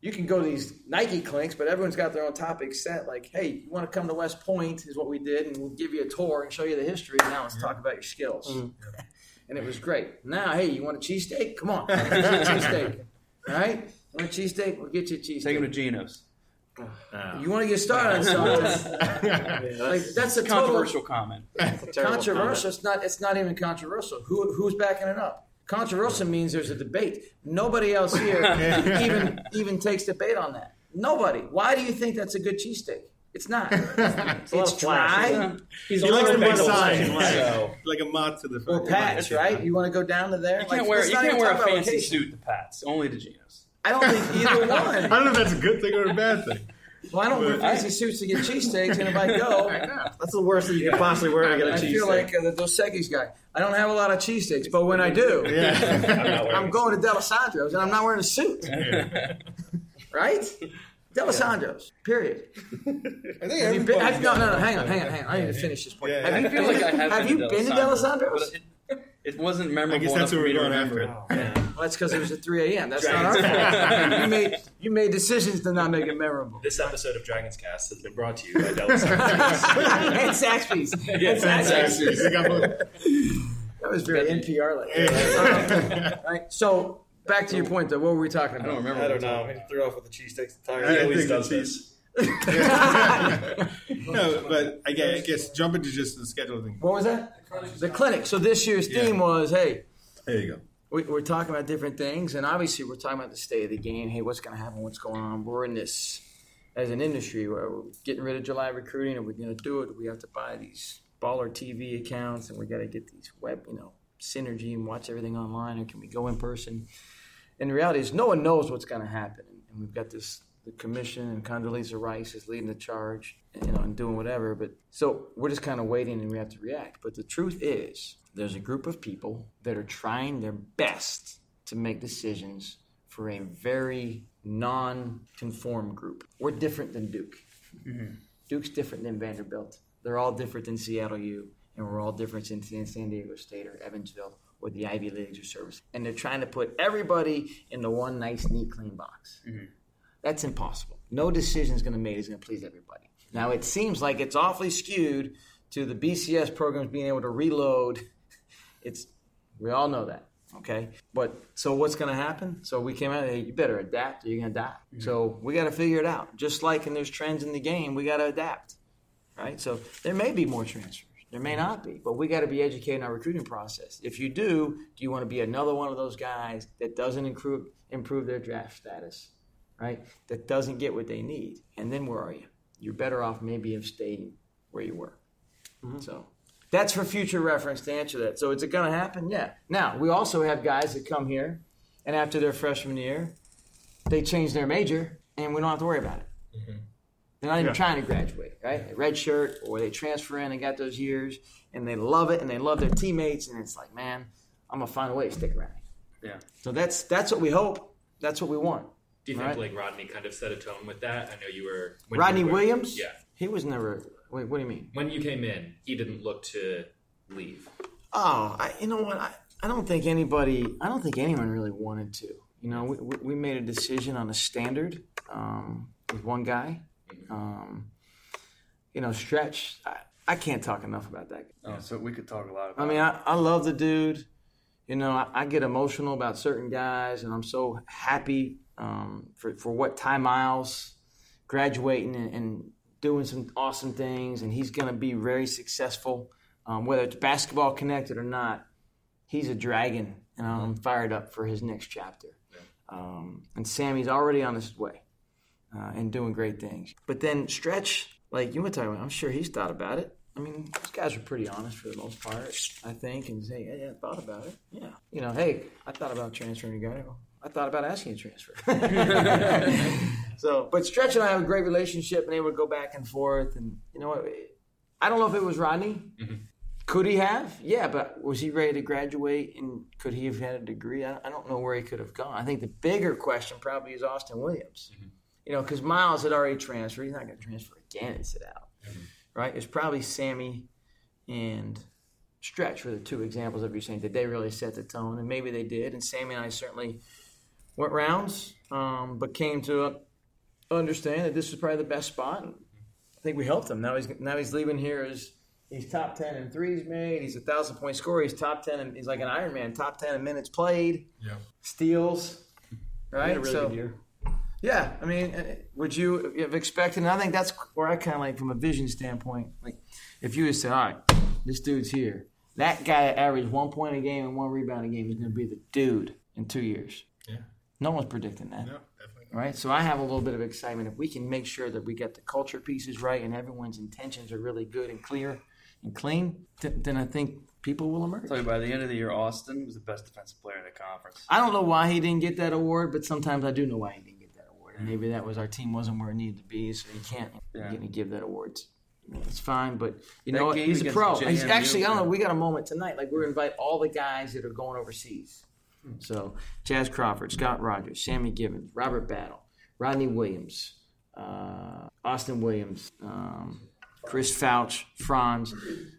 you can go to these Nike clinics, but everyone's got their own topic set. Like, hey, you want to come to West Point is what we did, and we'll give you a tour and show you the history. Now let's talk about your skills. Mm-hmm. and it was great. Now, hey, you want a cheesesteak? Come on, I'll get you a cheesesteak. All right, you want a cheesesteak? We'll get you a Take him to cheesesteak. Geno's. Ah. Ah. You want to get started on something? like that's a total Controversial comment. controversial. It's not. It's not even controversial. Who who's backing it up? Controversial means there's a debate. Nobody else here even even takes debate on that. Nobody. Why do you think that's a good cheesesteak? It's not. It's, a lot It's dry. isn't? He's He likes only to make been So Like a mod to the or Pat's, right? You want to go down to there? You Like, can't wear you can't wear a fancy location. suit to Pats. Only to Geno's. I don't think either one. I don't know if that's a good thing or a bad thing. Well, I don't wear fancy suits to get cheesesteaks, and if I go, That's the worst thing you could possibly wear to get a cheese I feel like uh, the Dos Equis guy. I don't have a lot of cheesesteaks, but when I do, Yeah. I'm I'm going to Dalessandro's, and I'm not wearing a suit, right? Dalessandro's, period. I think Have you been, everybody. have, no, no, no, hang on, hang on, hang on. I need to finish this point. Yeah, Have yeah. you feel been, like I have, have you been to Dalessandro's? but It, it wasn't memorable I guess that's what we're me going remember. after. Well, that's because it was at 3 a.m. That's not our fault. you made you made decisions to not make it memorable. This episode of Dragon's Cast has been brought to you by Dallas. and Saxbys. Yeah, And Exactly. You got both. That was very NPR like. Um, right. So back to your point, though. What were we talking about? I don't remember. I don't know. He threw off with the cheesesteaks. I He always think does the this. no, but I guess, I guess jump into just the schedule thing. What was that? The clinic. So this year's theme was, hey, There you go. we, we're talking about different things, and obviously we're talking about the state of the game. Hey, what's going to happen? What's going on? We're in this as an industry where we're getting rid of July recruiting. Are we going to do it? We have to buy these baller TV accounts, and we got to get these web, you know, synergy and watch everything online, or can we go in person? And the reality is, no one knows what's going to happen, and we've got this. The commission and Condoleezza Rice is leading the charge, you know, and doing whatever. But so we're just kind of waiting, and we have to react. But the truth is, there's a group of people that are trying their best to make decisions for a very non-conform group. We're different than Duke. Mm-hmm. Duke's different than Vanderbilt. They're all different than Seattle U, and we're all different than San Diego State or Evansville or the Ivy Leagues or service. And they're trying to put everybody in the one nice, neat, clean box. Mm-hmm. That's impossible. No decision is going to be made is going to please everybody. Now it seems like it's awfully skewed to the BCS programs being able to reload. It's we all know that, okay? But so what's going to happen? So we came out. Hey, you better adapt, or you're going to die. Mm-hmm. So we got to figure it out. Just like and there's trends in the game, we got to adapt, right? So there may be more transfers. There may not be, but we got to be educating our recruiting process. If you do, do you want to be another one of those guys that doesn't improve improve their draft status? right? That doesn't get what they need. And then where are you? You're better off maybe of staying where you were. Mm-hmm. So that's for future reference to answer that. So is it going to happen? Yeah. Now, we also have guys that come here and after their freshman year, they change their major and we don't have to worry about it. Mm-hmm. They're not even trying to graduate, right? They red shirt or they transfer in and got those years and they love it and they love their teammates and it's like, man, I'm gonna find a way to stick around. Yeah. So that's that's what we hope. That's what we want. Do you think Right. like Rodney kind of set a tone with that? I know you were when Rodney you were- Williams? Yeah. He was never. Wait, what do you mean? When you came in, he didn't look to leave. Oh, I, you know what? I, I don't think anybody. I don't think anyone really wanted to. You know, we, we, we made a decision on a standard um, with one guy. Um, you know, stretch. I, I can't talk enough about that. Oh, so we could talk a lot about I mean, I, I love the dude. You know, I, I get emotional about certain guys, and I'm so happy um, for for what Ty Miles graduating and, and doing some awesome things, and he's going to be very successful, um, whether it's basketball connected or not. He's a dragon, and I'm fired up for his next chapter. Um, and Sammy's already on his way uh, and doing great things. But then Stretch, like you were talking about, I'm sure he's thought about it. I mean, these guys are pretty honest for the most part, I think, and say, "Yeah, yeah, I thought about it. Yeah, you know, hey, I thought about transferring a guy. I thought about asking a transfer. so, but Stretch and I have a great relationship, and they would go back and forth. And you know what? I don't know if it was Rodney. Could he have? Yeah, but was he ready to graduate and could he have had a degree? I, I don't know where he could have gone. I think the bigger question probably is Austin Williams. You know, because Miles had already transferred. He's not going to transfer again and sit out. Right? It's probably Sammy and Stretch were the two examples of you saying, did they really set the tone? And maybe they did. And Sammy and I certainly went rounds, um, but came to understand that this was probably the best spot. And I think we helped him. Now he's now he's leaving here as he's top ten in threes made. He's a thousand point scorer. He's top ten. And he's like an Iron Man. Top ten in minutes played. Yeah. Steals. Right. He had a really so good year. Yeah, I mean, uh, would you have expected? And I think that's where I kind of like, from a vision standpoint, like if you would said, all right, this dude's here. That guy that averaged one point a game and one rebound a game is going to be the dude in two years. Yeah. No one's predicting that No, definitely. not. right? So I have a little bit of excitement if we can make sure that we get the culture pieces right and everyone's intentions are really good and clear and clean. Th- then I think people will emerge. So by the end of the year, Austin was the best defensive player in the conference. I don't know why he didn't get that award, but sometimes I do know why he didn't get that award. Maybe that was our team wasn't where it needed to be, so you can't Yeah. give that award. It's fine, but you That know he's a pro. JMU, He's actually I don't know. We got a moment tonight. Like we're gonna invite all the guys that are going overseas. Hmm. So Chaz Crawford, Scott Rogers, Sammy Givens, Robert Battle, Rodney Williams, uh, Austin Williams, um, Chris Fouch, Frantz.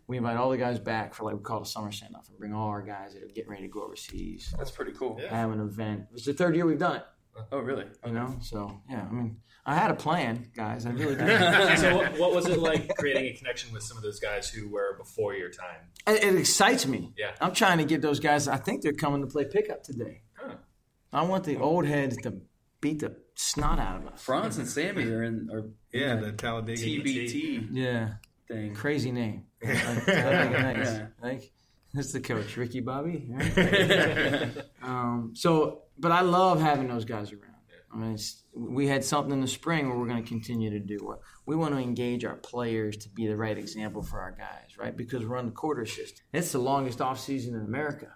We invite all the guys back for like we call it a summer send off and bring all our guys that are getting ready to go overseas. That's pretty cool. Have an event. It's the third year we've done it. Oh, really? You know, so yeah. I mean, I had a plan, guys. I really did. so what, what was it like creating a connection with some of those guys who were before your time? It, it excites me. Yeah. I'm trying to get those guys. I think they're coming to play pickup today. Huh. I want the old heads to beat the snot out of us. Frantz and Sammy are in are Yeah, the Talladega. TBT Yeah, thing. crazy name. Like, I think it nice. Yeah. Like, that's the coach, Ricky Bobby. right? um, so, but I love having those guys around. I mean, we had something in the spring where we're going to continue to do we want to engage our players to be the right example for our guys, right? Because we're on the quarter system. It's the longest off season in America,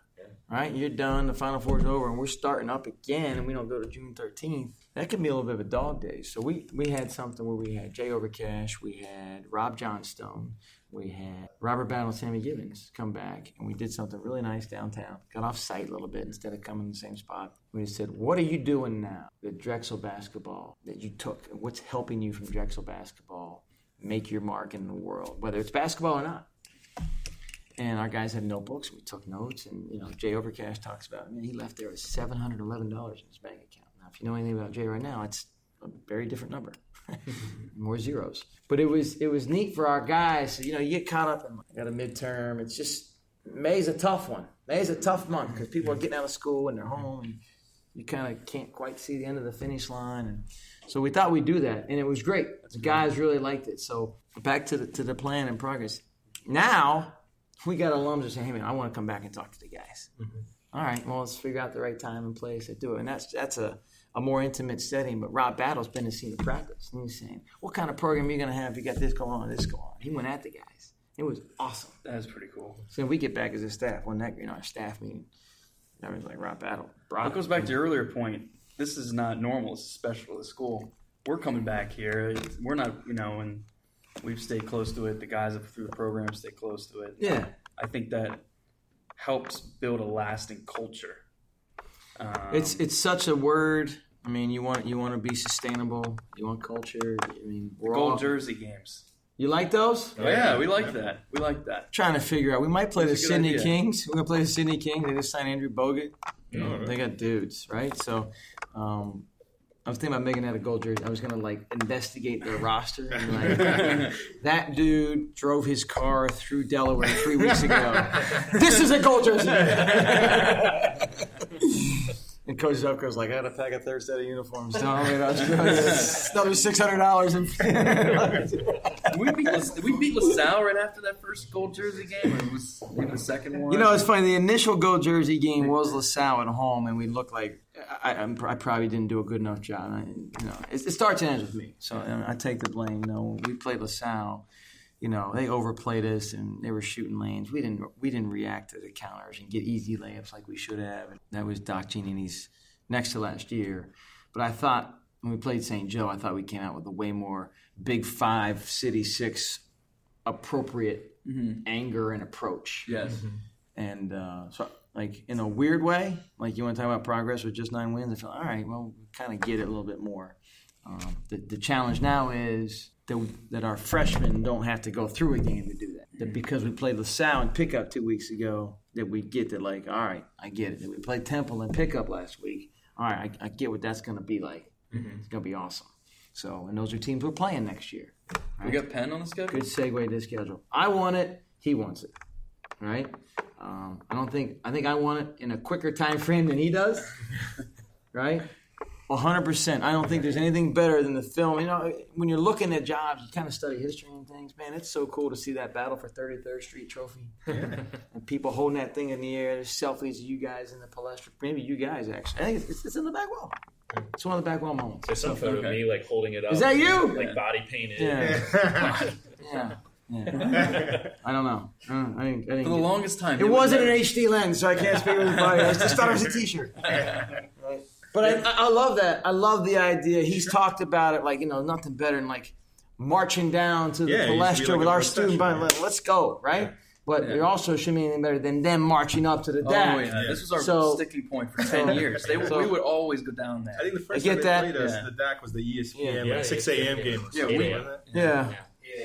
right? You're done, the Final Four is over, and we're starting up again, and we don't go to June 13th. That can be a little bit of a dog day. So we we had something where we had Jay Overcash, we had Rob Johnstone, we had Robert Battle Sammy Givens come back, and we did something really nice downtown. Got off site a little bit instead of coming in the same spot. We just said, "What are you doing now? The Drexel basketball that you took, what's helping you from Drexel basketball make your mark in the world, whether it's basketball or not." And our guys had notebooks. We took notes, and you know, Jay Overcash talks about. Man, he left there with seven hundred eleven dollars in his bank account. Now, if you know anything about Jay right now, it's a very different number, more zeros. But it was it was neat for our guys. You know, you get caught up in like, got a midterm. It's just May's a tough one. May's a tough month because people are getting out of school and they're home, and you kind of can't quite see the end of the finish line. And so we thought we'd do that, and it was great. The guys really liked it. So back to the to the plan and progress. Now we got alums that say, "Hey man, I want to come back and talk to the guys." Mm-hmm. All right, well let's figure out the right time and place to do it, and that's that's a, a more intimate setting. But Rob Battle's been to see the practice, and he's saying, "What kind of program are you going to have? if You got this going on, this going on." He went at the guys. It was awesome. That's pretty cool. So we get back as a staff one night, you know, our staff meeting. Everyone's like Rob Battle. It goes back to your earlier point. This is not normal. It's special to the school. We're coming back here. We're not, you know, and we've stayed close to it. The guys up through the program stay close to it. Yeah, I think that helps build a lasting culture. Um, it's it's such a word. I mean, you want you want to be sustainable. You want culture. I mean, we're gold all. jersey games. You like those? Oh, yeah, we like that. We like that. Trying to figure out. We might play That's the Sydney idea. Kings. We're gonna play the Sydney Kings. They just signed Andrew Bogut. Oh, They got dudes, right? So, um, I was thinking about making that a gold jersey. I was gonna like investigate their roster. And, like, that dude drove his car through Delaware three weeks ago. this is a gold jersey. and Coach Zucker's like, I gotta pack a third set of uniforms. Tell me about another six hundred dollars. in we beat La- did we beat LaSalle right after that first gold jersey game, or was maybe the second one? You know, it's funny. The initial gold jersey game was LaSalle at home, and we looked like I, I, I probably didn't do a good enough job. I, you know, it, it starts and ends with me, so I, I take the blame. You know, we played LaSalle. You know, they overplayed us, and they were shooting lanes. We didn't. We didn't react to the counters and get easy layups like we should have. That was Doc Giannini's next to last year. But I thought when we played St. Joe, I thought we came out with a way more Big Five, City Six appropriate anger and approach. yes. And uh, so, like in a weird way, like you want to talk about progress with just nine wins. I feel all right. Well, we kind of get it a little bit more. Um, the, the challenge now is that, that our freshmen don't have to go through a game to do that. That because we played LaSalle in pickup two weeks ago, that we get that like, all right, I get it. That we played Temple and pickup last week. All right, I, I get what that's going to be like. It's going to be awesome. So, and those are teams we're playing next year. We got Penn on the schedule. Good segue to the schedule. I want it. He wants it. Right? Um, I don't think. I think I want it in a quicker time frame than he does. right? Hundred percent. I don't think there's anything better than the film. You know, when you're looking at jobs, you kind of study history and things. Man, it's so cool to see that battle for 33rd Street trophy and people holding that thing in the air. There's selfies of you guys in the palestra. Maybe you guys actually. I think it's, it's in the back wall. It's one of the back wall moments. There's some photo of me like holding it up. Is that you? Like body painted. Yeah. yeah. Yeah. I don't know. Uh, I didn't, I didn't For the get- longest time, It was wasn't an HD lens, so I can't speak with his body. I just thought it was a T-shirt. Right? But I, I I love that. I love the idea. He's talked about it like you know nothing better than like marching down to the Yeah, he used to be Palestra like with a our student procession, body. Let's go, right? But there also shouldn't be anything better than them marching up to the Oh DAC. yeah, this was our So- sticking point for ten years. They, So- we would always go down there. I think the first I get time that. played us, Yeah. the DAC was the ESPN Yeah. like Yeah, 6 a.m. yeah, game. yeah. or Yeah, we- something, wasn't it? Yeah.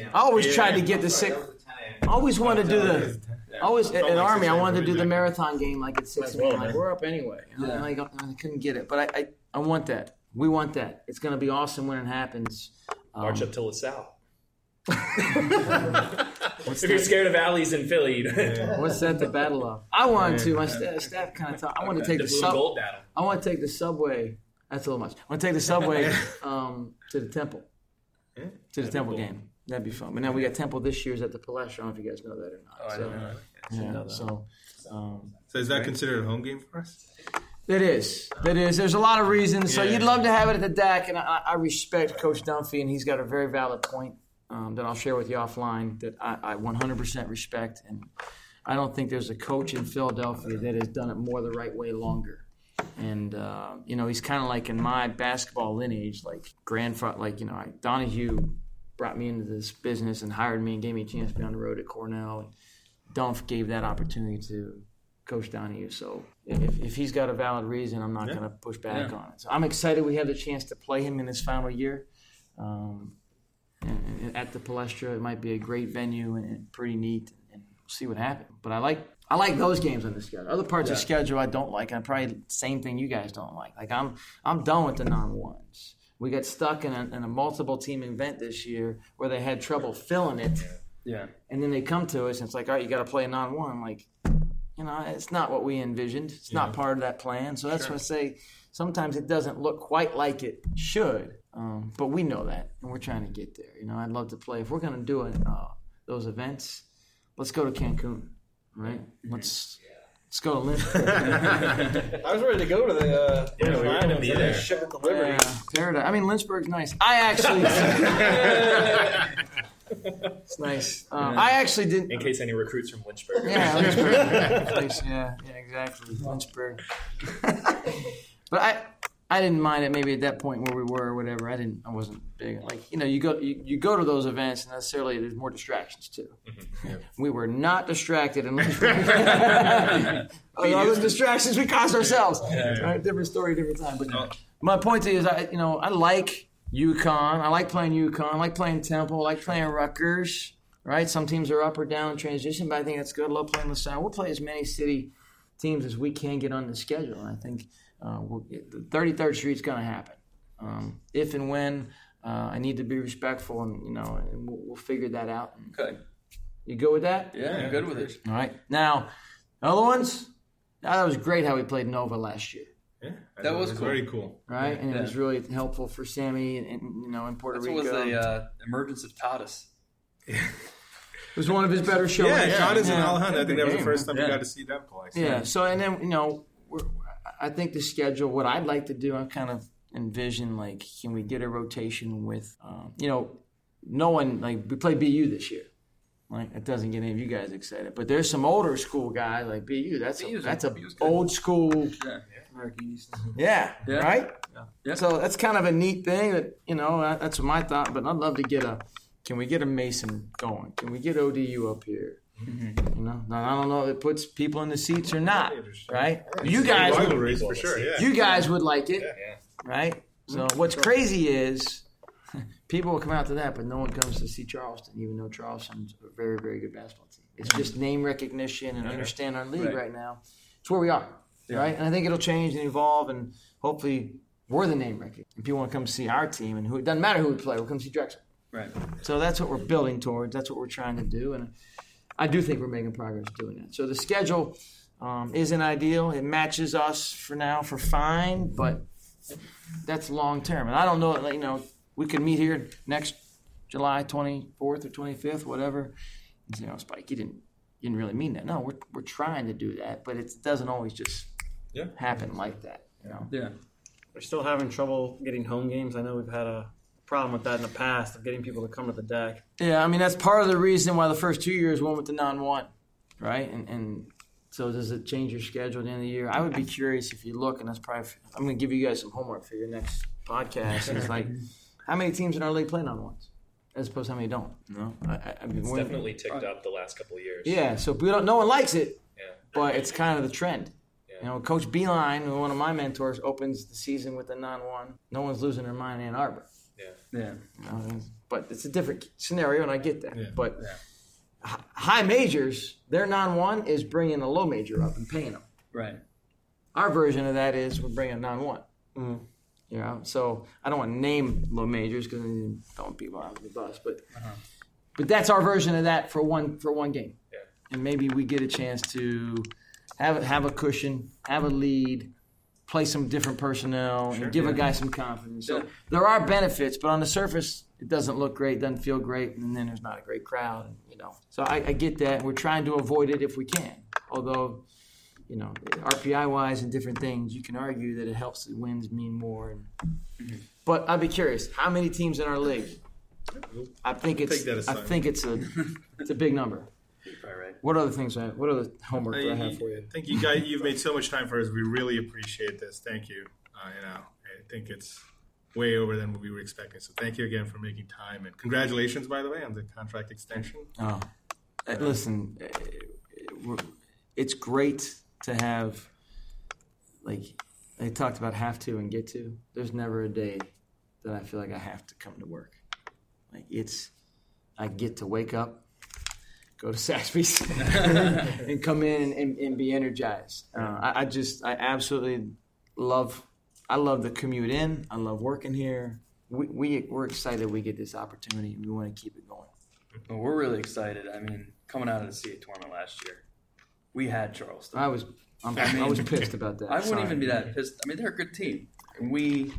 Yeah. I always Yeah. tried to get the six. That was the 10 I always wanted to do the. I always at, Felt at like Army. I wanted to do the marathon game like at six. Well, like we're up anyway. Yeah. like, I couldn't get it, but I, I I want that. We want that. It's gonna be awesome when it happens. Um, March up to LaSalle. what's If you're scared of alleys in Philly, you know, What's that the battle of? I want to. My staff, staff kind of thought I want to take the the sub. gold battle. I want to take the subway. That's a little much. I want to take the subway um, to the temple. To the temple game. That'd be fun. But now we got temple this year's at the Palestra. I don't know if you guys know that or not. Oh, I so, don't know. yeah, so um, So is that considered a home game for us? it is. It is. There's a lot of reasons. So Yeah. you'd love to have it at the DAC, and I, I respect Coach Dunphy, and he's got a very valid point um, that I'll share with you offline that I, I 100% respect. And I don't think there's a coach in Philadelphia that has done it more the right way longer. And uh, you know, he's kind of like in my basketball lineage, like grandfather, like you know, I, Donahue brought me into this business and hired me and gave me a chance to be on the road at Cornell. And Dunph gave that opportunity to Coach Donahue. So if, if he's got a valid reason, I'm not Yeah. going to push back Yeah. on it. So I'm excited we have the chance to play him in his final year. Um, and, and at the Palestra, it might be a great venue and, and pretty neat, and we'll see what happens. But I like I like those games on the schedule. Other parts of the schedule I don't like, and I'm probably the same thing you guys don't like. Like I'm I'm done with the non ones. We got stuck in a, in a multiple team event this year where they had trouble filling it, Yeah. and then they come to us and it's like, all right, you got to play a non one. Like, you know, it's not what we envisioned. It's not part of that plan. So that's what I say. Sometimes it doesn't look quite like it should, um, but we know that, and we're trying to get there. You know, I'd love to play. If we're going to do it, uh, those events, let's go to Cancun, right? Let's let's go to Lynchburg. I was ready to go to the. Uh, Yeah, we were final gonna be to there. Ship at the Liberty. Yeah, paradise. I mean, Lynchburg's nice. I actually, it's nice. Um, I actually didn't. In case any recruits from Lynchburg. Yeah, Lynchburg. Yeah, yeah, exactly. Lynchburg. but I, I didn't mind it. Maybe at that point where we were, or whatever. I didn't. I wasn't big. Like you know, you go, you, you go to those events, and necessarily there's more distractions too. Mm-hmm. We were not distracted in Lynchburg. Other distractions we caused ourselves. Right? Different story, different time. But oh. my point is, I, you know, I like UConn. I like playing UConn. I like playing Temple. I like playing Rutgers. Right? Some teams are up or down in transition, but I think that's good. I love playing LaSalle. We'll play as many city teams as we can get on the schedule. I think uh, we'll the 33rd Street's going to happen. Um, if and when uh, I need to be respectful, and you know, and we'll, we'll figure that out. Okay. You go with that? Yeah, I'm good with it. All right. Now, other ones. Now, that was great how we played Nova last year, Yeah, That thought was it cool. very cool. right? And it Yeah. was really helpful for Sammy, and, and you know, in Puerto That's what was Rico. the uh, emergence of Tadas. it was one of his better shows. Yeah, Tadas and Yeah. Alejandro. I think that was the first time Yeah. we got to see them play. So. Yeah. So and then you know, we're, I think the schedule. What I'd like to do, I kind of envision like, can we get a rotation with, um, you know, no one like we play BU this year. Like it doesn't get any of you guys excited, but there's some older school guys like BU. That's a, that's a old school. Yeah. Yeah. Yeah. Right. Yeah. So that's kind of a neat thing that you know. That's my thought. But I'd love to get a. Can we get a Mason going? Can we get ODU up here? Mm-hmm. You know, now, I don't know if it puts people in the seats or not. Right? You guys, would, for sure. Yeah. you guys would like it, right? So what's crazy is people will come out to that, but no one comes to see Charleston, even though Charleston's a very, very good basketball team. It's just name recognition and understand our league Right. right, now. It's where we are, right? And I think it'll change and evolve, and hopefully we're the name recognition. And people want to come see our team, and who it doesn't matter who we play, we'll come see Drexel. Right. So that's what we're building towards. That's what we're trying to do, and I do think we're making progress doing that. So the schedule um, isn't ideal. It matches us for now for fine, but that's long term. And I don't know. You know, we could meet here next July twenty fourth or twenty fifth, whatever. And say, "Oh, Spike, you didn't you didn't really mean that." No, we're we're trying to do that, but it doesn't always just Yeah. happen like that. You know. Yeah. We're still having trouble getting home games. I know we've had a problem with that in the past of getting people to come to the DAC. Yeah, I mean that's part of the reason why the first two years went with the non one, right? And, and So does it change your schedule at the end of the year? I would be curious if you look, and that's probably I'm going to give you guys some homework for your next podcast. It's like how many teams in our league play non ones, as opposed to how many don't. No, I, I, I mean, It's definitely ticked up the last couple of years. yeah. So we don't. No one likes it, Yeah. but it's kind of the trend. Yeah. You know, Coach Beilein, one of my mentors, opens the season with a non-one. No one's losing their mind in Ann Arbor. Yeah. You know, but it's a different scenario, and I get that. Yeah. But h- high majors, their non-one is bringing a low major up and paying them. Right. Our version of that is we're bringing a non-one. Mm-hmm. You know, so I don't want to name low majors because throwing people on the bus, but uh-huh. but that's our version of that for one for one game. Yeah. And maybe we get a chance to have have a cushion, have a lead, play some different personnel, and give a guy some confidence. So Yeah. there are benefits, but on the surface, it doesn't look great, doesn't feel great, and then there's not a great crowd. You know, so I, I get that. We're trying to avoid it if we can. Although, you know, RPI wise and different things, you can argue that it helps the wins mean more. And, mm-hmm. But I'd be curious, how many teams in our league? I think it's Take that as I think it's a it's a big number. Right. Right. What other things? I, what other homework do I have for you? Thank you guys, you've made so much time for us. We really appreciate this. Thank you. Uh, you know, I think it's way over than what we were expecting. So thank you again for making time and congratulations, by the way, on the contract extension. Oh, Uh, listen, uh, it's great to have, like, they talked about have to and get to. There's never a day that I feel like I have to come to work. Like, it's, I get to wake up, go to Saxbys, and come in and, and be energized. Uh, I, I just, I absolutely love, I love the commute in. I love working here. We, we, we're excited we get this opportunity. We want to keep it going. Well, we're really excited. I mean, coming out of the CAA tournament last year, we had Charleston. I was I'm, I was pissed about that. I wouldn't even be that pissed. I mean, they're a good team. And we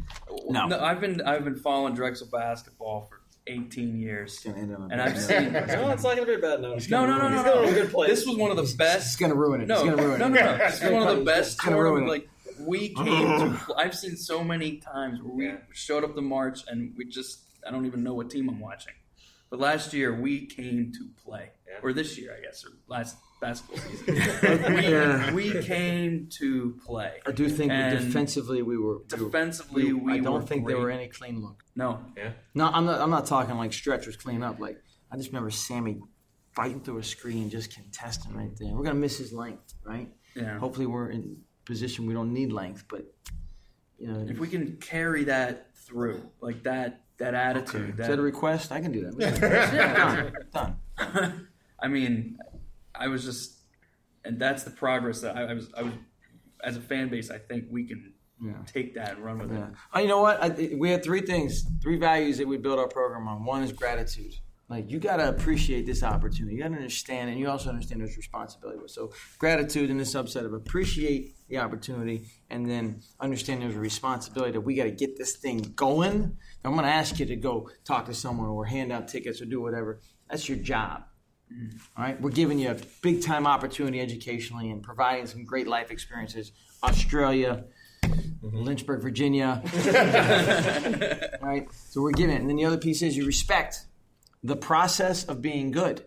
No. I've been I've been following Drexel basketball for 18 years, It's gonna end on a and I've note. seen. No, it's not going to be a bad note. No, no, no, no, He's going to no. a good place. This was one of the best. It's best. gonna ruin it. No, it's gonna ruin no, it. no, no. This is one of the best gonna ruin tournaments. it. Like we came to. I've seen so many times where we Yeah. showed up to March and we just. I don't even know what team I'm watching. But last year we came to play, Yeah. or this year I guess, or last basketball season. we, Yeah. we came to play. I do think And defensively we were. we were- Defensively, we I don't were think there were any clean looks. No, Yeah. No, I'm not. I'm not talking like stretchers clean up. Like I just remember Sammy fighting through a screen, just contesting right there. We're gonna miss his length, right? yeah. Hopefully we're in position we don't need length, but you know. If we can carry that through, like that, that attitude, is that that a request? I can do that. We can do that. done. Done. I mean, I was just, and that's the progress that I, I was. I was as a fan base. I think we can Yeah. take that and run with Yeah. it. Oh, you know what? I, we had three things, three values that we build our program on. One is gratitude. Like you got to appreciate this opportunity. You got to understand, and you also understand there's responsibility. So gratitude in the subset of appreciate the opportunity, and then understand there's a responsibility that we got to get this thing going. I'm going to ask you to go talk to someone or hand out tickets or do whatever. That's your job. All right, we're giving you a big time opportunity educationally and providing some great life experiences. Australia, mm-hmm. Lynchburg, Virginia. All right, So we're giving it. And then the other piece is you respect the process of being good.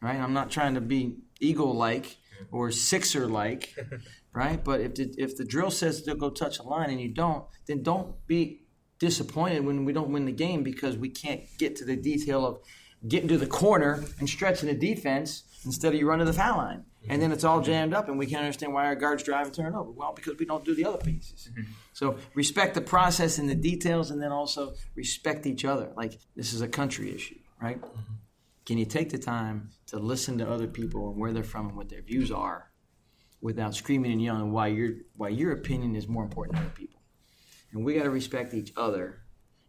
Right? I'm not trying to be Eagle like or Sixer like, right? But if the, if the drill says to go touch a line and you don't, then don't be disappointed when we don't win the game because we can't get to the detail of getting to the corner and stretching the defense instead of you running the foul line. And then it's all jammed up, and we can't understand why our guards drive and turn over. Well, because we don't do the other pieces. Mm-hmm. So respect the process and the details, and then also respect each other. Like this is a country issue, right? Mm-hmm. Can you take the time to listen to other people and where they're from and what their views are, without screaming and yelling why your why your opinion is more important than other people? And we got to respect each other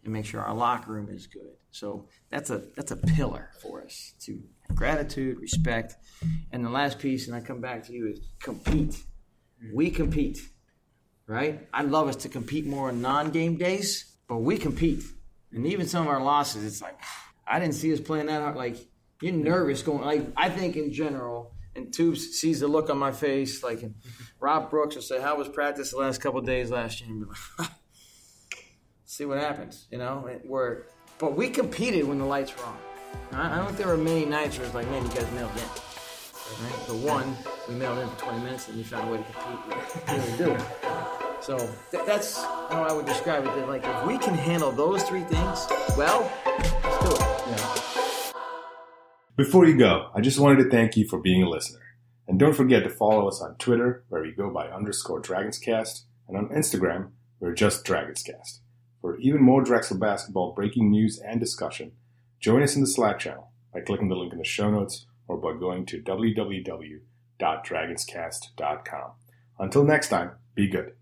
and make sure our locker room is good. So that's a that's a pillar for us to gratitude, respect, and the last piece, and I come back to you is compete. We compete, right? I'd love us to compete more on non-game days, but we compete, and even some of our losses, it's like I didn't see us playing that hard. Like you're nervous going. Like I think in general. And Tubes sees the look on my face, like Rob Brooks will say, "How was practice the last couple days last year?" And be like, see what happens, you know. Where, but we competed when the lights were on. I don't think there were many nights where it's like, man, you guys nailed it. Right? The one, we mailed in for 20 minutes and we found a way to compete. So th- that's how I would describe it. That like if we can handle those three things well, let's do it. Before you go, I just wanted to thank you for being a listener. And don't forget to follow us on Twitter, where we go by underscore Dragonscast, and on Instagram, we're just Dragonscast. For even more Drexel basketball breaking news and discussion, join us in the Slack channel by clicking the link in the show notes or by going to www.dragonscast.com. Until next time, be good.